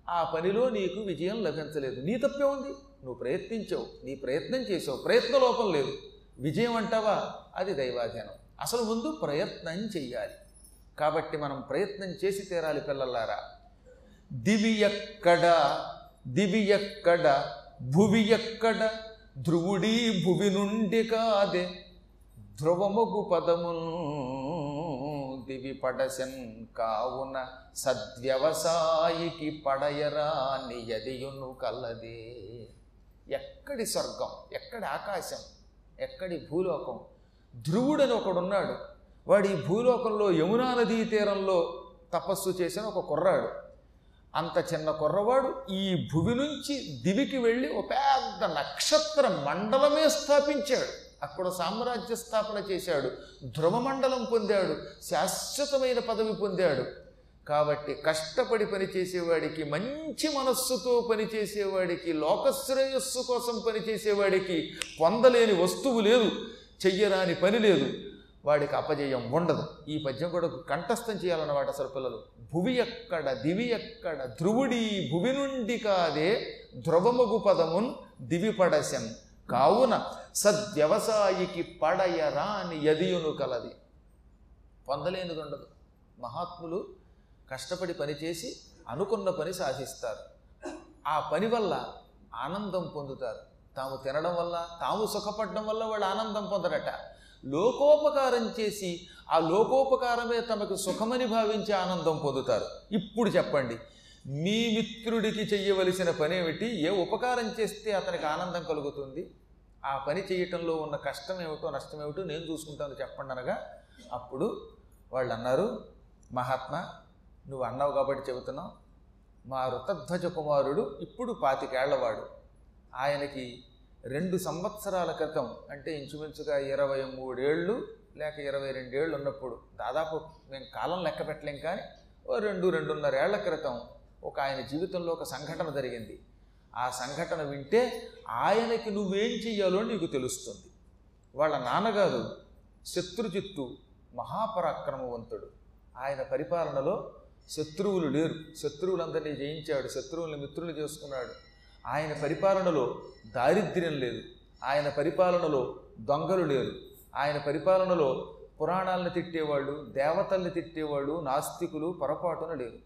Speaker 2: ఆ పనిలో నీకు విజయం లభించలేదు. నీ తప్పే ఉంది. నువ్వు ప్రయత్నించావు నీ ప్రయత్నం చేసావు ప్రయత్న లోపం లేదు. విజయం అంటావా? అది దైవాధీనం అసలు ముందు ప్రయత్నం చెయ్యాలి. కాబట్టి మనం ప్రయత్నం చేసి తీరాలి పిల్లలారా. దివి ఎక్కడ దివి ఎక్కడ భువి ఎక్కడ ధ్రువుడీ భువి నుండి కాదే. ధ్రువముగు పదముల్ దివి పడసెన్ కావున సద్వ్యవసాయికి పడయరా నియదియును కలదే. ఎక్కడి స్వర్గం ఎక్కడి ఆకాశం? ఎక్కడి భూలోకం? ధ్రువుడని ఒకడున్నాడు. వాడు ఈ భూలోకంలో యమునా నదీ తీరంలో తపస్సు చేసిన ఒక కుర్రాడు. అంత చిన్న కుర్రవాడు ఈ భువి నుంచి దివికి వెళ్ళి ఒక పెద్ద నక్షత్ర మండలమే స్థాపించాడు. అక్కడ సామ్రాజ్య స్థాపన చేశాడు. ధ్రువ మండలం పొందాడు. శాశ్వతమైన పదవి పొందాడు. కాబట్టి కష్టపడి పనిచేసేవాడికి మంచి మనస్సుతో పనిచేసేవాడికి లోకశ్రేయస్సు కోసం పనిచేసేవాడికి పొందలేని వస్తువు లేదు చెయ్యరాని పని లేదు. వాడికి అపజయం ఉండదు. ఈ పద్యం కూడా కంఠస్థం చేయాలన్నమాట అసలు పిల్లలు. భువి ఎక్కడ దివి ఎక్కడ ధ్రువుడి భువి నుండి కాదే ధ్రువముగు పదమున్ దివి పడసెన్ కావున సద్వ్యవసాయికి పడయరాని యదియును కలది. పొందలేనిది ఉండదు మహాత్ములు కష్టపడి పనిచేసి అనుకున్న పని సాధిస్తారు. ఆ పని వల్ల ఆనందం పొందుతారు. తాము తినడం వల్ల తాము సుఖపడడం వల్ల వాళ్ళు ఆనందం పొందరట. లోకోపకారం చేసి ఆ లోకోపకారమే తమకు సుఖమని భావించి ఆనందం పొందుతారు. ఇప్పుడు చెప్పండి మీ మిత్రుడికి చెయ్యవలసిన పని ఏమిటి? ఏ ఉపకారం చేస్తే అతనికి ఆనందం కలుగుతుంది? ఆ పని చేయటంలో ఉన్న కష్టం ఏమిటో నష్టం ఏమిటో నేను చూసుకుంటాను చెప్పండి అనగా అప్పుడు వాళ్ళు అన్నారు మహాత్మా నువ్వు అన్నావు కాబట్టి చెబుతున్నావు. మా రుతధ్వజ కుమారుడు ఇప్పుడు పాతికేళ్ళవాడు. ఆయనకి రెండు సంవత్సరాల క్రితం అంటే ఇంచుమించుగా ఇరవై మూడేళ్ళు లేక ఇరవై రెండేళ్ళు ఉన్నప్పుడు దాదాపు మేము కాలం లెక్క పెట్టలేం కానీ ఓ రెండు రెండున్నరేళ్ళ క్రితం ఒక ఆయన జీవితంలో ఒక సంఘటన జరిగింది. ఆ సంఘటన వింటే ఆయనకి నువ్వేం చెయ్యాలో నీకు తెలుస్తుంది. వాళ్ళ నాన్నగారు శత్రుజిత్తు మహాపరాక్రమవంతుడు. ఆయన పరిపాలనలో శత్రువులు లేరు. శత్రువులందరినీ జయించాడు. శత్రువుల్ని మిత్రులు చేసుకున్నాడు. ఆయన పరిపాలనలో దారిద్ర్యం లేదు. ఆయన పరిపాలనలో దొంగలు లేరు. ఆయన పరిపాలనలో పురాణాలను తిట్టేవాళ్ళు దేవతల్ని తిట్టేవాళ్ళు నాస్తికులు పొరపాటున లేరు.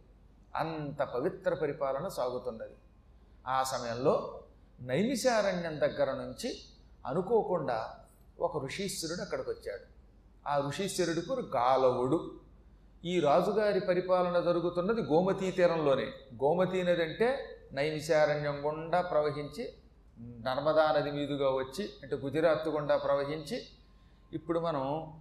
Speaker 2: అంత పవిత్ర పరిపాలన సాగుతున్నది. ఆ సమయంలో నైమిషారణ్యం దగ్గర నుంచి అనుకోకుండా ఒక ఋషీశ్వరుడు అక్కడికి వచ్చాడు. ఆ ఋషీశ్వరుడుకు గాలవుడు. ఈ రాజుగారి పరిపాలన జరుగుతున్నది గోమతీ తీరంలోనే. గోమతీ నది అంటే నైవిశారణ్యం గుండా ప్రవహించి నర్మదా నది మీదుగా వచ్చి అంటే గుజరాత్ గుండా ప్రవహించి ఇప్పుడు మనం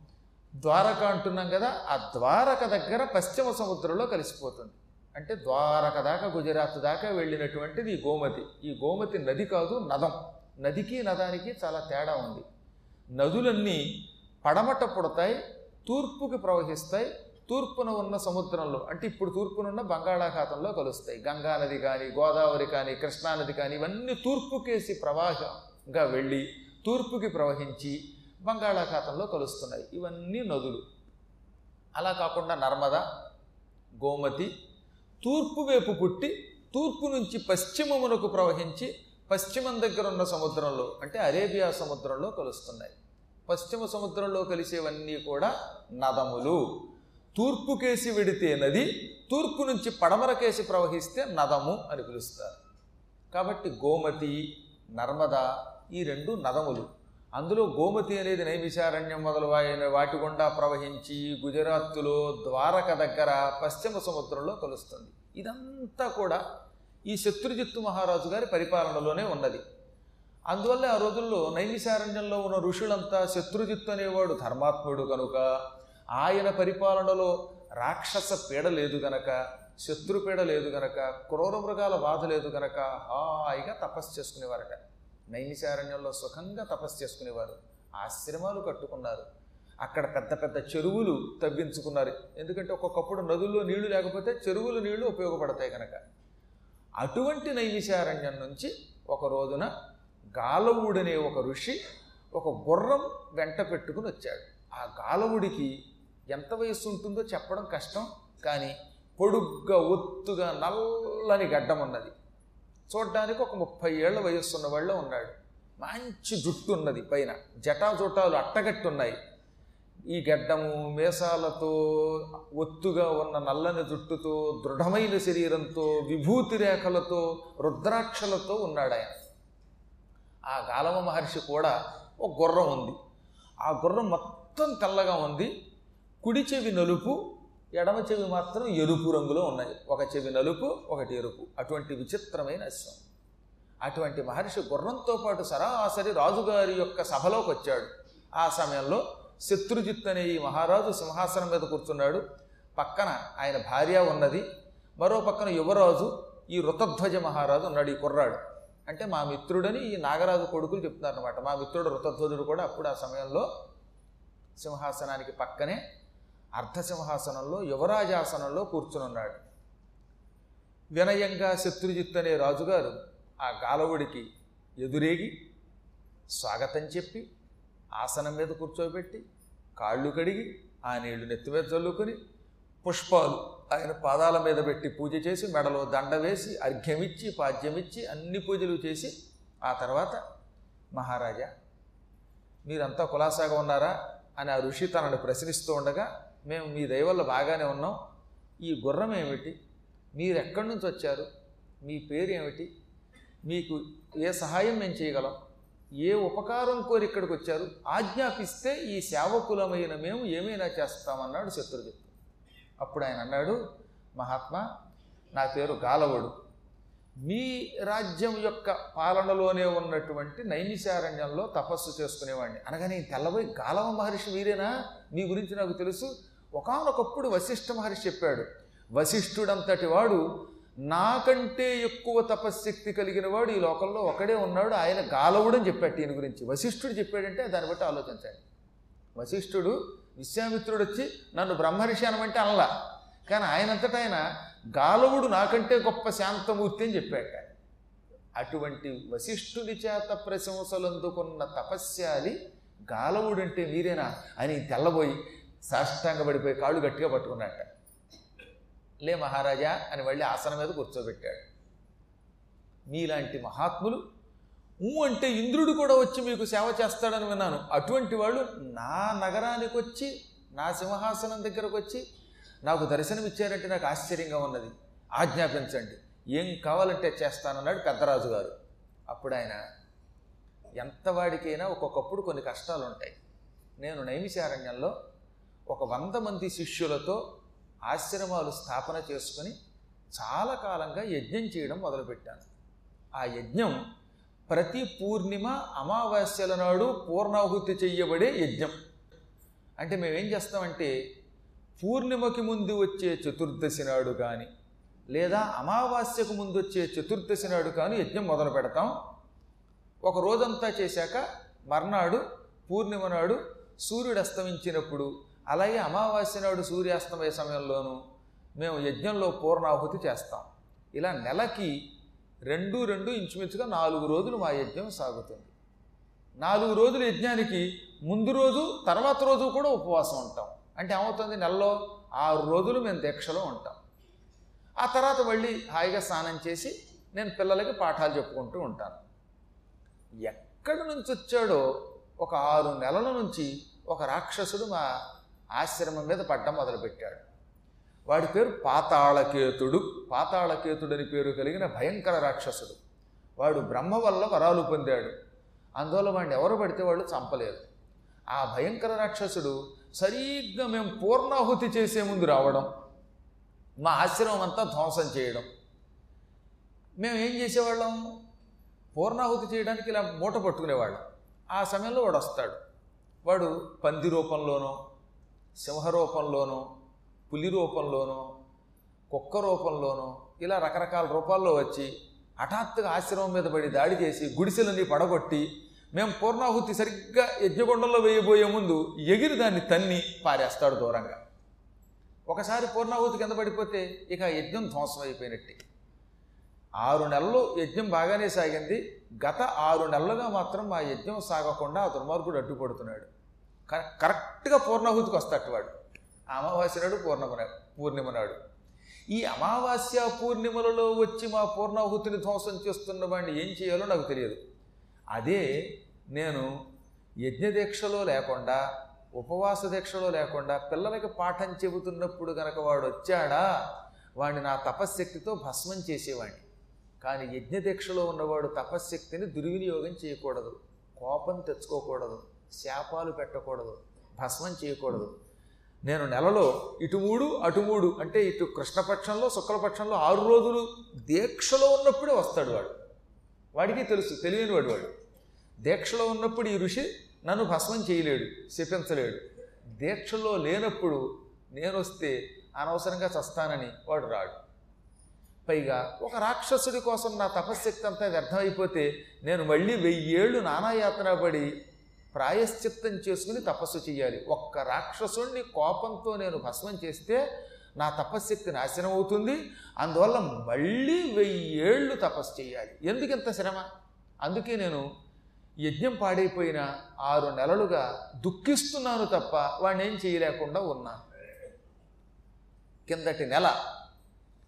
Speaker 2: ద్వారక అంటున్నాం కదా ఆ ద్వారక దగ్గర పశ్చిమ సముద్రంలో కలిసిపోతుంది. అంటే ద్వారక దాకా గుజరాత్ దాకా వెళ్ళినటువంటిది ఈ గోమతి. ఈ గోమతి నది కాదు నదం. నదికి నదానికి చాలా తేడా ఉంది. నదులన్నీ పడమట పుడతాయి తూర్పుకి ప్రవహిస్తాయి తూర్పున ఉన్న సముద్రంలో అంటే ఇప్పుడు తూర్పున ఉన్న బంగాళాఖాతంలో కలుస్తాయి. గంగా నది కానీ గోదావరి కానీ కృష్ణానది కానీ ఇవన్నీ తూర్పుకేసి ప్రవాహంగా వెళ్ళి తూర్పుకి ప్రవహించి బంగాళాఖాతంలో కలుస్తున్నాయి. ఇవన్నీ నదులు. అలా కాకుండా నర్మద గోమతి తూర్పు వైపు పుట్టి తూర్పు నుంచి పశ్చిమమునకు ప్రవహించి పశ్చిమం దగ్గర ఉన్న సముద్రంలో అంటే అరేబియా సముద్రంలో కలుస్తున్నాయి. పశ్చిమ సముద్రంలో కలిసేవన్నీ కూడా నదములు. తూర్పు కేసి విడితే నది తూర్పు నుంచి పడమర కేసి ప్రవహిస్తే నదము అని పిలుస్తారు. కాబట్టి గోమతి నర్మద ఈ రెండు నదములు. అందులో గోమతి అనేది నైమిషారణ్యం మొదలైన వాటి గుండా ప్రవహించి గుజరాత్తులో ద్వారక దగ్గర పశ్చిమ సముద్రంలో కలుస్తుంది. ఇదంతా కూడా ఈ శత్రుజిత్తు మహారాజు గారి పరిపాలనలోనే ఉన్నది. అందువల్ల ఆ రోజుల్లో నైమిషారణ్యంలో ఉన్న ఋషులంతా శత్రుజిత్తు అనేవాడు ధర్మాత్ముడు కనుక ఆయన పరిపాలనలో రాక్షస పీడ లేదు గనక శత్రుపీడ లేదు గనక క్రూర మృగాల బాధ లేదు గనక హాయిగా తపస్సు చేసుకునేవారట. నైమిషారణ్యంలో సుఖంగా తపస్సు చేసుకునేవారు. ఆశ్రమాలు కట్టుకున్నారు. అక్కడ పెద్ద పెద్ద చెరువులు తవ్వించుకున్నారు. ఎందుకంటే ఒక్కొక్కప్పుడు నదుల్లో నీళ్ళు లేకపోతే చెరువుల నీళ్ళు ఉపయోగపడతాయి కనుక అటువంటి నైమిషారణ్యం నుంచి ఒక రోజున గాలవుడనే ఒక ఋషి ఒక గుర్రం వెంట పెట్టుకుని వచ్చాడు. ఆ గాలవుడికి ఎంత వయస్సు ఉంటుందో చెప్పడం కష్టం కానీ పొడుగ్గా ఒత్తుగా నల్లని గడ్డం ఉన్నది. చూడడానికి ఒక ముప్పై ఏళ్ళ వయస్సు ఉన్నవాళ్ళు ఉన్నాడు. మంచి జుట్టు ఉన్నది పైన. జటాజుటాలు అట్టగట్టున్నాయి ఈ గడ్డము మేసాలతో ఒత్తుగా ఉన్న నల్లని జుట్టుతో దృఢమైన శరీరంతో విభూతి రేఖలతో రుద్రాక్షలతో ఉన్నాడు ఆయన. ఆ గాలవ మహర్షి కూడా ఒక గుర్రం ఉంది. ఆ గుర్రం మొత్తం తెల్లగా ఉంది. కుడి చెవి నలుపు ఎడమ చెవి మాత్రం ఎరుపు రంగులో ఉన్నాయి. ఒక చెవి నలుపు ఒకటి ఎరుపు. అటువంటి విచిత్రమైన అశ్వం. అటువంటి మహర్షి గుర్రంతో పాటు సరాసరి రాజుగారి యొక్క సభలోకి వచ్చాడు. ఆ సమయంలో శత్రుజిత్ అనే ఈ మహారాజు సింహాసనం మీద కూర్చున్నాడు. పక్కన ఆయన భార్య ఉన్నది. మరో పక్కన యువరాజు ఈ రుతధ్వజ మహారాజు ఉన్నాడు ఈ కుర్రాడు. అంటే మా మిత్రుడని ఈ నాగరాజు కొడుకులు చెప్తున్నారు అనమాట మా మిత్రుడు రుతధ్వజుడు కూడా అప్పుడు ఆ సమయంలో సింహాసనానికి పక్కనే అర్ధసింహాసనంలో యువరాజాసనంలో కూర్చునున్నాడు. వినయంగా శత్రుజిత్ అనే రాజుగారు ఆ గాలవుడికి ఎదురేగి స్వాగతం చెప్పి ఆసనం మీద కూర్చోబెట్టి కాళ్ళు కడిగి ఆ నీళ్ళు నెత్తి మీద చల్లుకొని పుష్పాలు ఆయన పాదాల మీద పెట్టి పూజ చేసి మెడలో దండ వేసి అర్ఘ్యమిచ్చి పాద్యమిచ్చి అన్ని పూజలు చేసి ఆ తర్వాత మహారాజా మీరంతా కులాసాగా ఉన్నారా? అని ఆ ఋషి తనను ప్రశ్నిస్తూ ఉండగా మేము మీ దయవల్ల బాగానే ఉన్నాం. ఈ గుర్రం ఏమిటి? మీరు ఎక్కడి నుంచి వచ్చారు? మీ పేరు ఏమిటి? మీకు ఏ సహాయం మేము చేయగలం? ఏ ఉపకారం కోరి ఇక్కడికి వచ్చారు? ఆజ్ఞాపిస్తే ఈ సేవకులమైన మేము ఏమైనా చేస్తామన్నాడు శత్రుజిత్తు అప్పుడు ఆయన అన్నాడు మహాత్మా నా పేరు గాలవుడు. మీ రాజ్యం యొక్క పాలనలోనే ఉన్నటువంటి నైమిషారణ్యంలో తపస్సు చేసుకునేవాడిని. అనగానే తెల్లబోయి గాలవ మహర్షి వీరేనా? మీ గురించి నాకు తెలుసు. ఒకనొకప్పుడు వశిష్ఠ మహర్షి చెప్పాడు వశిష్ఠుడంతటి వాడు నాకంటే ఎక్కువ తపశ్శక్తి కలిగిన వాడు ఈ లోకంలో ఒకడే ఉన్నాడు ఆయన గాలవుడని చెప్పాడు ఈయన గురించి. వశిష్ఠుడు చెప్పాడంటే దాన్ని బట్టి ఆలోచించండి. వశిష్ఠుడు విశ్వామిత్రుడు వచ్చి నన్ను బ్రహ్మర్షి అనమంటే అనలా కానీ ఆయనంతటా ఆయన గాలవుడు నాకంటే గొప్ప శాంతమూర్తి అని చెప్పాడు. అటువంటి వశిష్ఠుడి చేత ప్రశంసలు అందుకున్న తపస్యాలి గాలవుడంటే మీరేనా? అని తెల్లబోయి సాష్టాంగ పడిపోయి కాళ్ళు గట్టిగా పట్టుకున్నట్ట లే మహారాజా అని మళ్ళీ ఆసనం మీద కూర్చోబెట్టాడు. మీలాంటి మహాత్ములు ఊ అంటే ఇంద్రుడు కూడా వచ్చి మీకు సేవ చేస్తాడని విన్నాను. అటువంటి వాళ్ళు నా నగరానికి వచ్చి నా సింహాసనం దగ్గరకు వచ్చి నాకు దర్శనం ఇచ్చారంటే నాకు ఆశ్చర్యంగా ఉన్నది. ఆజ్ఞాపించండి. ఏం కావాలంటే చేస్తానన్నాడు పెద్దరాజు గారు. అప్పుడు ఆయన ఎంతవాడికైనా ఒక్కొక్కప్పుడు కొన్ని కష్టాలు ఉంటాయి నేను నైమిషారణ్యంలో ఒక వంద మంది శిష్యులతో ఆశ్రమాలు స్థాపన చేసుకుని చాలా కాలంగా యజ్ఞం చేయడం మొదలుపెట్టాను ఆ యజ్ఞం ప్రతి పూర్ణిమ అమావాస్యల నాడు పూర్ణాహుతి చెయ్యబడే యజ్ఞం. అంటే మేమేం చేస్తామంటే పూర్ణిమకి ముందు వచ్చే చతుర్దశి నాడు కానీ లేదా అమావాస్యకు ముందు వచ్చే చతుర్దశి నాడు కానీ యజ్ఞం మొదలు పెడతాం. ఒక రోజంతా చేశాక మర్నాడు పూర్ణిమ నాడు సూర్యుడు అస్తమించినప్పుడు అలాగే అమావాస్య నాడు సూర్యాస్తమయ సమయంలోనూ మేము యజ్ఞంలో పూర్ణాహుతి చేస్తాం. ఇలా నెలకి రెండు రెండు ఇంచుమించుగా నాలుగు రోజులు మా యజ్ఞం సాగుతుంది. నాలుగు రోజుల యజ్ఞానికి ముందు రోజు తర్వాత రోజు కూడా ఉపవాసం ఉంటాం. అంటే ఏమవుతుంది? నెలలో ఆరు రోజులు మేము దీక్షలో ఉంటాం. ఆ తర్వాత మళ్ళీ హాయిగా స్నానం చేసి నేను పిల్లలకి పాఠాలు చెప్పుకుంటూ ఉంటాను. ఎక్కడి నుంచి వచ్చాడో ఒక ఆరు నెలల నుంచి ఒక రాక్షసుడు మా ఆశ్రమం మీద పడ్డం మొదలుపెట్టాడు. వాడి పేరు పాతాళకేతుడు. పాతాళకేతుడని పేరు కలిగిన భయంకర రాక్షసుడు. వాడు బ్రహ్మ వల్ల వరాలు పొందాడు. అందువల్ల వాడిని ఎవరు పడితే వాళ్ళు చంపలేదు. ఆ భయంకర రాక్షసుడు సరిగ్గా మేము పూర్ణాహుతి చేసే ముందు రావడం మా ఆశ్రమం అంతా ధ్వంసం చేయడం. మేము ఏం చేసేవాళ్ళం? పూర్ణాహుతి చేయడానికి ఇలా మూట పట్టుకునేవాళ్ళం. ఆ సమయంలో వాడు వస్తాడు. వాడు పంది రూపంలోనో సింహరూపంలోనో పులి రూపంలోనో కుక్క రూపంలోనో ఇలా రకరకాల రూపాల్లో వచ్చి హఠాత్తుగా ఆశ్రమం మీద పడి దాడి చేసి గుడిసెలని పడగొట్టి మేము పూర్ణాహుతి సరిగ్గా యజ్ఞగొండంలో వేయబోయే ముందు ఎగిరి దాన్ని తన్ని పారేస్తాడు దూరంగా. ఒకసారి పూర్ణాహుతి కింద పడిపోతే ఇక యజ్ఞం ధ్వంసం అయిపోయినట్టే. ఆరు నెలలు యజ్ఞం బాగానే సాగింది. గత ఆరు నెలలుగా మాత్రం ఆ యజ్ఞం సాగకుండా ఆ దుర్మార్గుడు అడ్డుపడుతున్నాడు. కరెక్ట్గా పూర్ణాహుతికి వస్తాడు వాడు. అమావాస్య నాడు పూర్ణిమ పూర్ణిమ నాడు. ఈ అమావాస్య పూర్ణిమలలో వచ్చి మా పూర్ణాహుతిని ధ్వంసం చేస్తున్న వాడిని ఏం చేయాలో నాకు తెలియదు. అదే నేను యజ్ఞదీక్షలో లేకుండా ఉపవాస దీక్షలో లేకుండా పిల్లలకి పాఠం చెబుతున్నప్పుడు గనక వాడు వచ్చాడా వాడిని నా తపశ్శక్తితో భస్మం చేసేవాడిని. కానీ యజ్ఞదీక్షలో ఉన్నవాడు తపశ్శక్తిని దుర్వినియోగం చేయకూడదు. కోపం తెచ్చుకోకూడదు. శాపాలు పెట్టకూడదు భస్మం చేయకూడదు. నేను నెలలో ఇటు మూడు అటు మూడు అంటే ఇటు కృష్ణపక్షంలో శుక్లపక్షంలో ఆరు రోజులు దీక్షలో ఉన్నప్పుడే వస్తాడు వాడు. వాడికి తెలుసు తెలియని వాడు వాడు. దీక్షలో ఉన్నప్పుడు ఈ ఋషి నన్ను భస్మం చేయలేడు శపించలేడు. దీక్షలో లేనప్పుడు నేను వస్తే అనవసరంగా చస్తానని వాడు రాడు. పైగా ఒక రాక్షసుడి కోసం నా తపశ్శక్తి అంతా వ్యర్థమైపోతే నేను మళ్ళీ వెయ్యేళ్ళు నానాయాతన పడి ప్రాయశ్చిత్తం చేసుకుని తపస్సు చేయాలి. ఒక్క రాక్షసుణ్ణి కోపంతో నేను భస్మం చేస్తే నా తపశ్శక్తి నాశనం అవుతుంది. అందువల్ల మళ్ళీ వెయ్యేళ్ళు తపస్సు చేయాలి. ఎందుకు ఇంత శ్రమ? అందుకే నేను యజ్ఞం పాడైపోయిన ఆరు నెలలుగా దుఃఖిస్తున్నాను తప్ప వాడిని ఏం చేయలేకుండా ఉన్నాను కిందటి నెల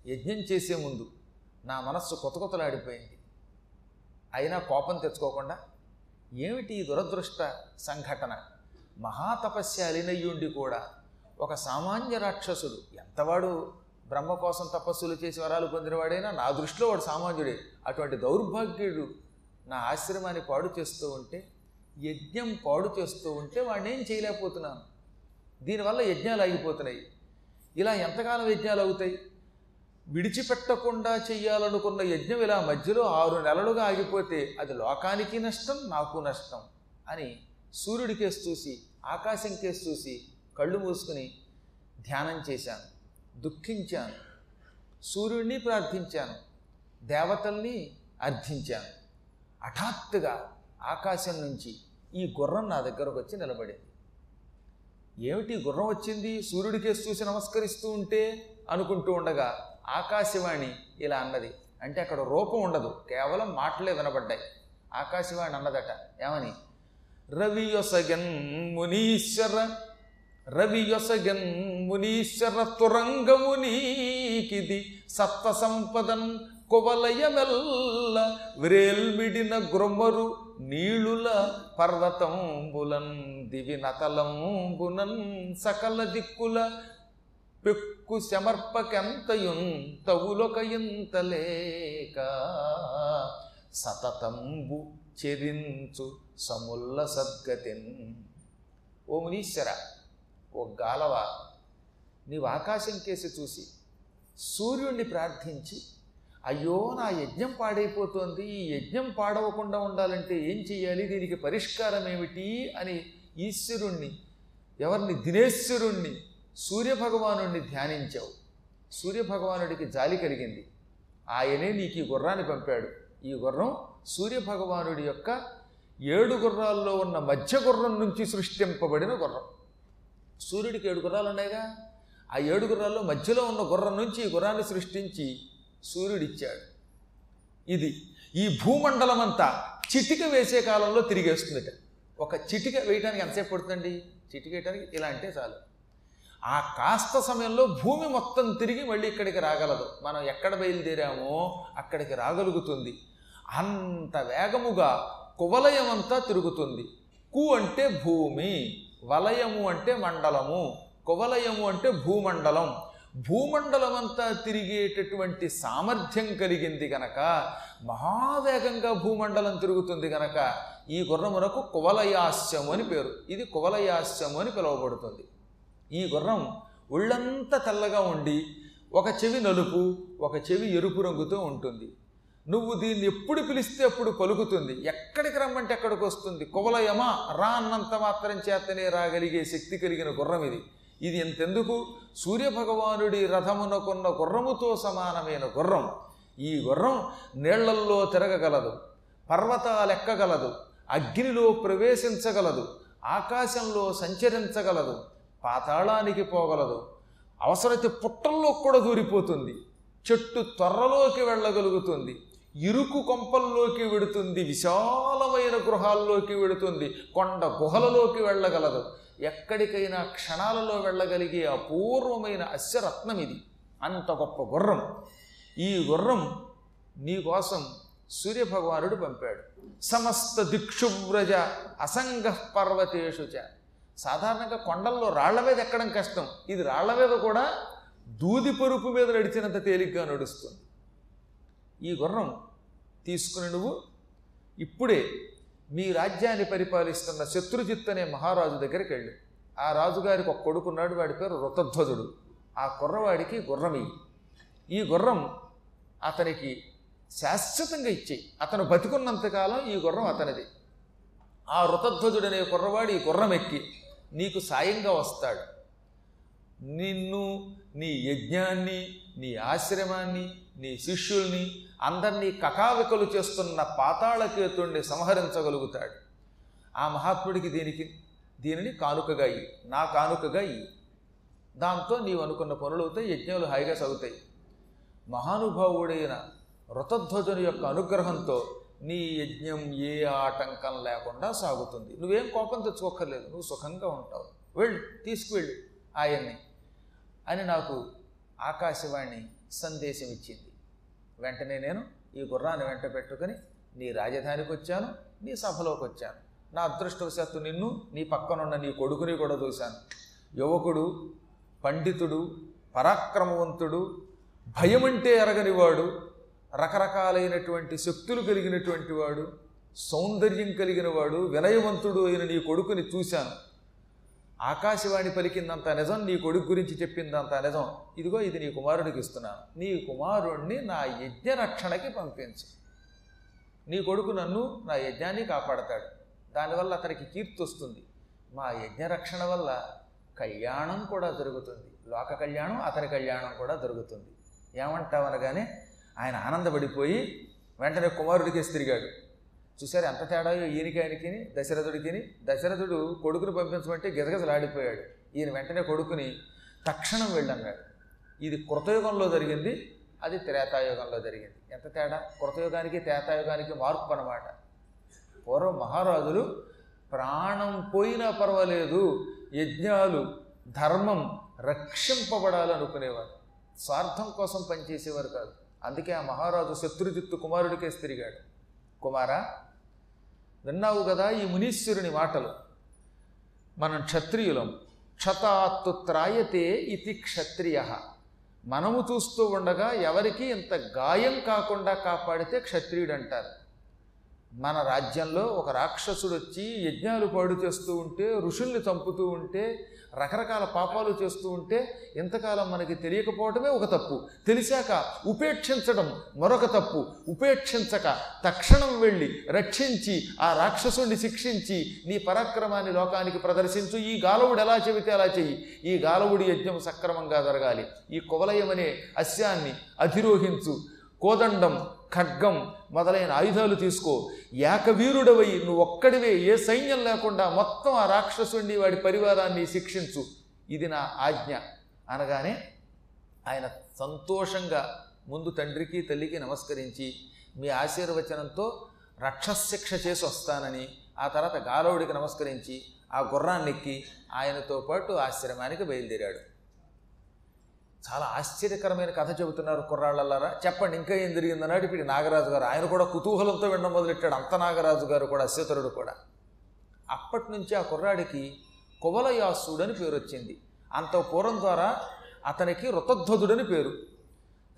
Speaker 2: యజ్ఞం చేసే ముందు నా మనస్సు కొత్త కొత్తలాడిపోయింది అయినా కోపం తెచ్చుకోకుండా ఏమిటి ఈ దురదృష్ట సంఘటన? మహాతపస్యాలినయ్యుండి కూడా ఒక సామాన్య రాక్షసుడు ఎంతవాడు బ్రహ్మ కోసం తపస్సులు చేసి వరాలు పొందినవాడైనా నా దృష్టిలో వాడు సామాన్యుడే. అటువంటి దౌర్భాగ్యుడు నా ఆశ్రమాన్ని పాడు చేస్తూ ఉంటే యజ్ఞం పాడు చేస్తూ ఉంటే వాడిని ఏం చేయలేకపోతున్నాను. దీనివల్ల యజ్ఞాలు ఆగిపోతున్నాయి. ఇలా ఎంతకాలం యజ్ఞాలు అవుతాయి విడిచిపెట్టకుండా చెయ్యాలనుకున్న యజ్ఞం ఇలా మధ్యలో ఆరు నెలలుగా ఆగిపోతే అది లోకానికి నష్టం నాకు నష్టం అని సూర్యుడి కేసు చూసి ఆకాశం కేసు చూసి కళ్ళు మూసుకుని ధ్యానం చేశాను. దుఃఖించాను. సూర్యుడిని ప్రార్థించాను. దేవతల్ని అర్థించాను హఠాత్తుగా ఆకాశం నుంచి ఈ గుర్రం నా దగ్గరకు వచ్చి నిలబడింది. ఏమిటి గుర్రం వచ్చింది? సూర్యుడి కేసు చూసి నమస్కరిస్తూ ఉంటే అనుకుంటూ ఉండగా ఆకాశవాణి ఇలా అన్నది. అంటే అక్కడ రూపం ఉండదు. కేవలం మాటలే వినబడ్డాయి. ఆకాశవాణి అన్నదట ఏమని? రవి యొసగన్ మునీశ్వర రవి యొసగన్ మునీశ్వర తురంగము నీకిది సత్వ సంపదన్ కువలయమెల్ల వ్రేల్మిడిన గ్రొమ్మరు నీళుల పర్వతంబులన్ దివి నతలంబునన్ సకల దిక్కుల పెక్కు శమర్పకెంతయున్ తవులొక ఇంతలేక సతతంబు చెరించు సముల్ల సద్గతిన్. ఓ మునీశ్వర ఓ గాలవ నీవు ఆకాశం కేసి చూసి సూర్యుణ్ణి ప్రార్థించి అయ్యో నా యజ్ఞం పాడైపోతోంది ఈ యజ్ఞం పాడవకుండా ఉండాలంటే ఏం చేయాలి దీనికి పరిష్కారం ఏమిటి అని ఈశ్వరుణ్ణి ఎవరిని? దినేశ్వరుణ్ణి సూర్యభగవానుణ్ణి ధ్యానించావు. సూర్యభగవానుడికి జాలి కలిగింది. ఆయనే నీకు ఈ గుర్రాన్ని పంపాడు. ఈ గుర్రం సూర్యభగవానుడి యొక్క ఏడు గుర్రాల్లో ఉన్న మధ్య గుర్రం నుంచి సృష్టింపబడిన గుర్రం. సూర్యుడికి ఏడు గుర్రాలు ఉన్నాయిగా? ఆ ఏడు గుర్రాల్లో మధ్యలో ఉన్న గుర్రం నుంచి ఈ గుర్రాన్ని సృష్టించి సూర్యుడిచ్చాడు. ఇది ఈ భూమండలం అంతా చిటిక వేసే కాలంలో తిరిగేస్తుందట. ఒక చిటిక వేయడానికి ఎంతసేపు పడుతుందండి? చిటిక వేయడానికి ఇలా అంటే చాలు. ఆ కాస్త సమయంలో భూమి మొత్తం తిరిగి మళ్ళీ ఇక్కడికి రాగలదు. మనం ఎక్కడ బయలుదేరామో అక్కడికి రాగలుగుతుంది. అంత వేగముగా కువలయం అంతా తిరుగుతుంది. కు అంటే భూమి వలయము అంటే మండలము కువలయము అంటే భూమండలం. భూమండలం అంతా తిరిగేటటువంటి సామర్థ్యం కలిగింది గనక మహావేగంగా భూమండలం తిరుగుతుంది గనక ఈ గుర్రమునకు కువలయాస్యము అని పేరు. ఇది కువలయాస్యము అని పిలువబడుతుంది. ఈ గుర్రం ఒళ్ళంతా తెల్లగా ఉండి ఒక చెవి నలుపు ఒక చెవి ఎరుపు రంగుతో ఉంటుంది. నువ్వు దీన్ని ఎప్పుడు పిలిస్తే అప్పుడు పలుకుతుంది. ఎక్కడికి రమ్మంటే ఎక్కడికి వస్తుంది. కువలయమా? రా అన్నంత మాత్రం చేతనే రాగలిగే శక్తి కలిగిన గుర్రం ఇది. ఇది ఎంతెందుకు? సూర్యభగవానుడి రథమునకున్న గుర్రముతో సమానమైన గుర్రం. ఈ గుర్రం నీళ్ళల్లో తిరగగలదు. పర్వతాలెక్కగలదు. అగ్నిలో ప్రవేశించగలదు. ఆకాశంలో సంచరించగలదు. పాతాళానికి పోగలదు. అవసరమైతే పుట్టల్లో కూడా దూరిపోతుంది. చెట్టు త్వరలోకి వెళ్ళగలుగుతుంది. ఇరుకు కొంపల్లోకి వెడుతుంది. విశాలమైన గృహాల్లోకి వెడుతుంది. కొండ గుహలలోకి వెళ్ళగలదు. ఎక్కడికైనా క్షణాలలో వెళ్ళగలిగే అపూర్వమైన అశ్వరత్నం ఇది. అంత గొప్ప గుర్రం. ఈ గుర్రం నీకోసం సూర్యభగవానుడు పంపాడు. సమస్త దిక్షువ్రజ అసంగ పర్వతేషు చ. సాధారణంగా కొండల్లో రాళ్ళ మీద ఎక్కడం కష్టం. ఇది రాళ్ళ మీద కూడా దూది పరుపు మీద నడిచినంత తేలిగ్గా నడుస్తుంది. ఈ గుర్రం తీసుకుని నువ్వు ఇప్పుడే మీ రాజ్యాన్ని పరిపాలిస్తున్న శత్రుజిత్ అనే మహారాజు దగ్గరికి వెళ్ళు. ఆ రాజుగారికి ఒక కొడుకున్నాడు వాడి పేరు రుతధ్వజుడు. ఆ కుర్రవాడికి గుర్రమి ఈ గుర్రం అతనికి శాశ్వతంగా ఇచ్చేయి. అతను బతికున్నంతకాలం ఈ గుర్రం అతనిది. ఆ రుతధ్వజుడు అనే కుర్రవాడు ఈ గుర్రం ఎక్కి నీకు సాయంగా వస్తాడు. నిన్ను నీ యజ్ఞాన్ని నీ ఆశ్రమాన్ని నీ శిష్యుల్ని అందరినీ కకావికలు చేస్తున్న పాతాళకేతుణ్ణి సంహరించగలుగుతాడు. ఆ మహాత్ముడికి దీనికి దీనిని కానుకగా ఇయ్యి నా కానుకగా ఇయ్యి. దాంతో నీవు అనుకున్న పనులు అవుతాయి యజ్ఞాలు హాయిగా సాగుతాయి. మహానుభావుడైన ఋతధ్వజుని యొక్క అనుగ్రహంతో నీ యజ్ఞం ఏ ఆటంకం లేకుండా సాగుతుంది. నువ్వేం కోపం తెచ్చుకోక్కర్లేదు. నువ్వు సుఖంగా ఉంటావు. వెళ్ళు తీసుకువెళ్ళు ఆయన్ని. అని నాకు ఆకాశవాణి సందేశం ఇచ్చింది. వెంటనే నేను ఈ గుర్రాన్ని వెంట పెట్టుకుని నీ రాజధానికి వచ్చాను నీ సభలోకి వచ్చాను. నా అదృష్టవశాత్తు నిన్ను నీ పక్కనున్న నీ కొడుకుని కూడా చూశాను. యువకుడు పండితుడు పరాక్రమవంతుడు భయమంటే ఎరగనివాడు రకరకాలైనటువంటి శక్తులు కలిగినటువంటి వాడు సౌందర్యం కలిగిన వాడు వినయవంతుడు అయిన నీ కొడుకుని చూశాను. ఆకాశవాణి పలికిందంత నిజం నీ కొడుకు గురించి చెప్పిందంత నిజం. ఇదిగో ఇది నీ కుమారుడికి ఇస్తున్నాను. నీ కుమారుణ్ణి నా యజ్ఞ రక్షణకి పంపించు. నీ కొడుకు నన్ను నా యజ్ఞాన్ని కాపాడతాడు. దానివల్ల అతనికి కీర్తి వస్తుంది. మా యజ్ఞ రక్షణ వల్ల కళ్యాణం కూడా జరుగుతుంది. లోక కళ్యాణం అతని కళ్యాణం కూడా జరుగుతుంది. ఏమంటావనగానే ఆయన ఆనందపడిపోయి వెంటనే కుమారుడికి తిరిగాడు. చూసారు ఎంత తేడాయో ఈయనకి ఆయనకి దశరథుడికి దశరథుడు కొడుకుని పంపించమంటే గిజగిజలాడిపోయాడు. ఈయన వెంటనే కొడుకుని తక్షణం వెళ్ళన్నాడు ఇది కృతయుగంలో జరిగింది అది త్రేతాయుగంలో జరిగింది. ఎంత తేడా? కృతయుగానికి త్రేతాయుగానికి మార్పు అన్నమాట. పూర్వం మహారాజులు ప్రాణం పోయినా పర్వాలేదు యజ్ఞాలు ధర్మం రక్షింపబడాలనుకునేవారు. స్వార్థం కోసం పనిచేసేవారు కాదు. అందుకే ఆ మహారాజు శత్రుజిత్తు కుమారుడికేసి తిరిగాడు. కుమారా విన్నావు కదా ఈ మునీశ్వరుని మాటలు? మనం క్షత్రియులం. క్షతాత్తు త్రాయతే ఇది క్షత్రియ. మనము చూస్తూ ఉండగా ఎవరికి ఇంత గాయం కాకుండా కాపాడితే క్షత్రియుడు అంటారు మన రాజ్యంలో ఒక రాక్షసుడు వచ్చి యజ్ఞాలు పాడు చేస్తూ ఉంటే ఋషుల్ని చంపుతూ ఉంటే రకరకాల పాపాలు చేస్తూ ఉంటే ఇంతకాలం మనకి తెలియకపోవటమే ఒక తప్పు. తెలిసాక ఉపేక్షించడం మరొక తప్పు. ఉపేక్షించక తక్షణం వెళ్ళి రక్షించి ఆ రాక్షసుడిని శిక్షించి నీ పరాక్రమాన్ని లోకానికి ప్రదర్శించు. ఈ గాలవుడు ఎలా చెబితే అలా చెయ్యి. ఈ గాలవుడి యజ్ఞం సక్రమంగా జరగాలి. ఈ కువలయమనే అస్యాన్ని అధిరోహించు. కోదండం ఖడ్గం మొదలైన ఆయుధాలు తీసుకో. ఏకవీరుడవై నువ్వు ఒక్కడివే ఏ సైన్యం లేకుండా మొత్తం ఆ రాక్షసుని వాడి పరివారాన్ని శిక్షించు. ఇది నా ఆజ్ఞ. అనగానే ఆయన సంతోషంగా ముందు తండ్రికి తల్లికి నమస్కరించి మీ ఆశీర్వచనంతో రక్షశిక్ష చేసి వస్తానని ఆ తర్వాత గాలవుడికి నమస్కరించి ఆ గుర్రాన్నెక్కి ఆయనతో పాటు ఆశ్రమానికి బయలుదేరాడు. చాలా ఆశ్చర్యకరమైన కథ చెబుతున్నారు కుర్రాళ్ళల్లారా. చెప్పండి ఇంకా ఏం జరిగిందన్నాడు ఇప్పుడు నాగరాజు గారు. ఆయన కూడా కుతూహలంతో వినడం మొదలెట్టాడు. అంత నాగరాజు గారు కూడా అశ్వతరుడు కూడా. అప్పటి నుంచి ఆ కుర్రాడికి కువలయాసుడు అని పేరు వచ్చింది. అంత పూర్వం ద్వారా అతనికి రుతధ్వజుడని పేరు.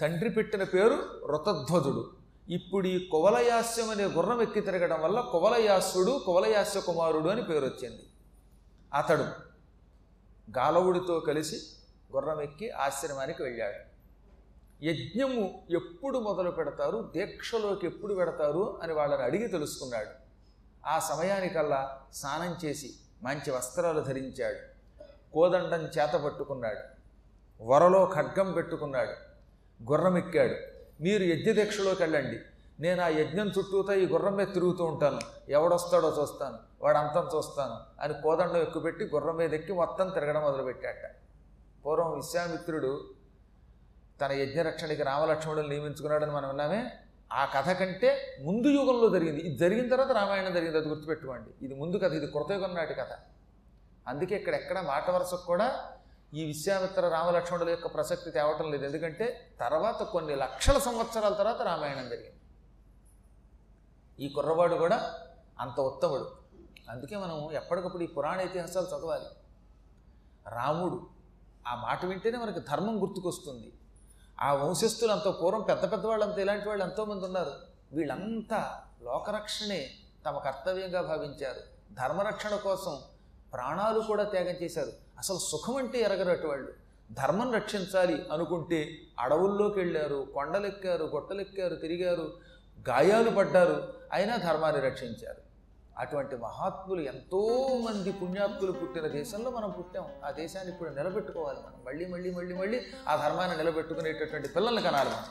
Speaker 2: తండ్రి పెట్టిన పేరు రుతధ్వజుడు ఇప్పుడు ఈ కువలయాస్యం అనే గుర్రం ఎక్కి తిరగడం వల్ల కువలయాసుడు కువలయాస్య కుమారుడు అని పేరు వచ్చింది. అతడు గాలవుడితో కలిసి గుర్రం ఎక్కి ఆశ్రమానికి వెళ్ళాడు. యజ్ఞము ఎప్పుడు మొదలు పెడతారు దీక్షలోకి ఎప్పుడు పెడతారు అని వాళ్ళని అడిగి తెలుసుకున్నాడు. ఆ సమయానికల్లా స్నానం చేసి మంచి వస్త్రాలు ధరించాడు. కోదండం చేత పట్టుకున్నాడు. వరలో ఖడ్గం పెట్టుకున్నాడు. గుర్రం ఎక్కాడు మీరు యజ్ఞ దీక్షలోకి వెళ్ళండి. నేను ఆ యజ్ఞం చుట్టూతో ఈ గుర్రం మీద తిరుగుతూ ఉంటాను. ఎవడొస్తాడో చూస్తాను. వాడంతం చూస్తాను అని కోదండం ఎక్కుపెట్టి గుర్రం మీద ఎక్కి మొత్తం తిరగడం మొదలుపెట్టాట పూర్వం విశ్వామిత్రుడు తన యజ్ఞరక్షణకి రామలక్ష్మణులు నియమించుకున్నాడని మనం విన్నామే. ఆ కథ కంటే ముందు యుగంలో జరిగింది. ఇది జరిగిన తర్వాత రామాయణం జరిగింది అది గుర్తుపెట్టుకోండి. ఇది ముందు కథ ఇది కృతయుగం నాటి కథ. అందుకే ఇక్కడ ఎక్కడ మాట వరుసకు కూడా ఈ విశ్వామిత్ర రామలక్ష్మణుల యొక్క ప్రసక్తి తేవటం లేదు. ఎందుకంటే తర్వాత కొన్ని లక్షల సంవత్సరాల తర్వాత రామాయణం జరిగింది. ఈ కుర్రవాడు కూడా అంత ఉత్తముడు. అందుకే మనం ఎప్పటికప్పుడు ఈ పురాణ ఇతిహాసాలు చదవాలి. రాముడు ఆ మాట వింటేనే మనకి ధర్మం గుర్తుకొస్తుంది. ఆ వంశస్థులు అంత పూర్వం పెద్ద పెద్ద వాళ్ళంతా ఇలాంటి వాళ్ళు ఎంతోమంది ఉన్నారు. వీళ్ళంతా లోకరక్షణే తమ కర్తవ్యంగా భావించారు. ధర్మరక్షణ కోసం ప్రాణాలు కూడా త్యాగం చేశారు. అసలు సుఖం అంటే ఎరగరటి వాళ్ళు. ధర్మం రక్షించాలి అనుకుంటే అడవుల్లోకి వెళ్ళారు కొండలెక్కారు గొట్టలెక్కారు తిరిగారు గాయాలు పడ్డారు. అయినా ధర్మాన్ని రక్షించారు. అటువంటి మహాత్ములు ఎంతోమంది పుణ్యాత్ములు పుట్టిన దేశంలో మనం పుట్టాం. ఆ దేశాన్ని ఇప్పుడు నిలబెట్టుకోవాలి మనం. మళ్ళీ మళ్ళీ మళ్ళీ మళ్ళీ ఆ ధర్మాన్ని నిలబెట్టుకునేటటువంటి పిల్లల్ని కనాలి మనం.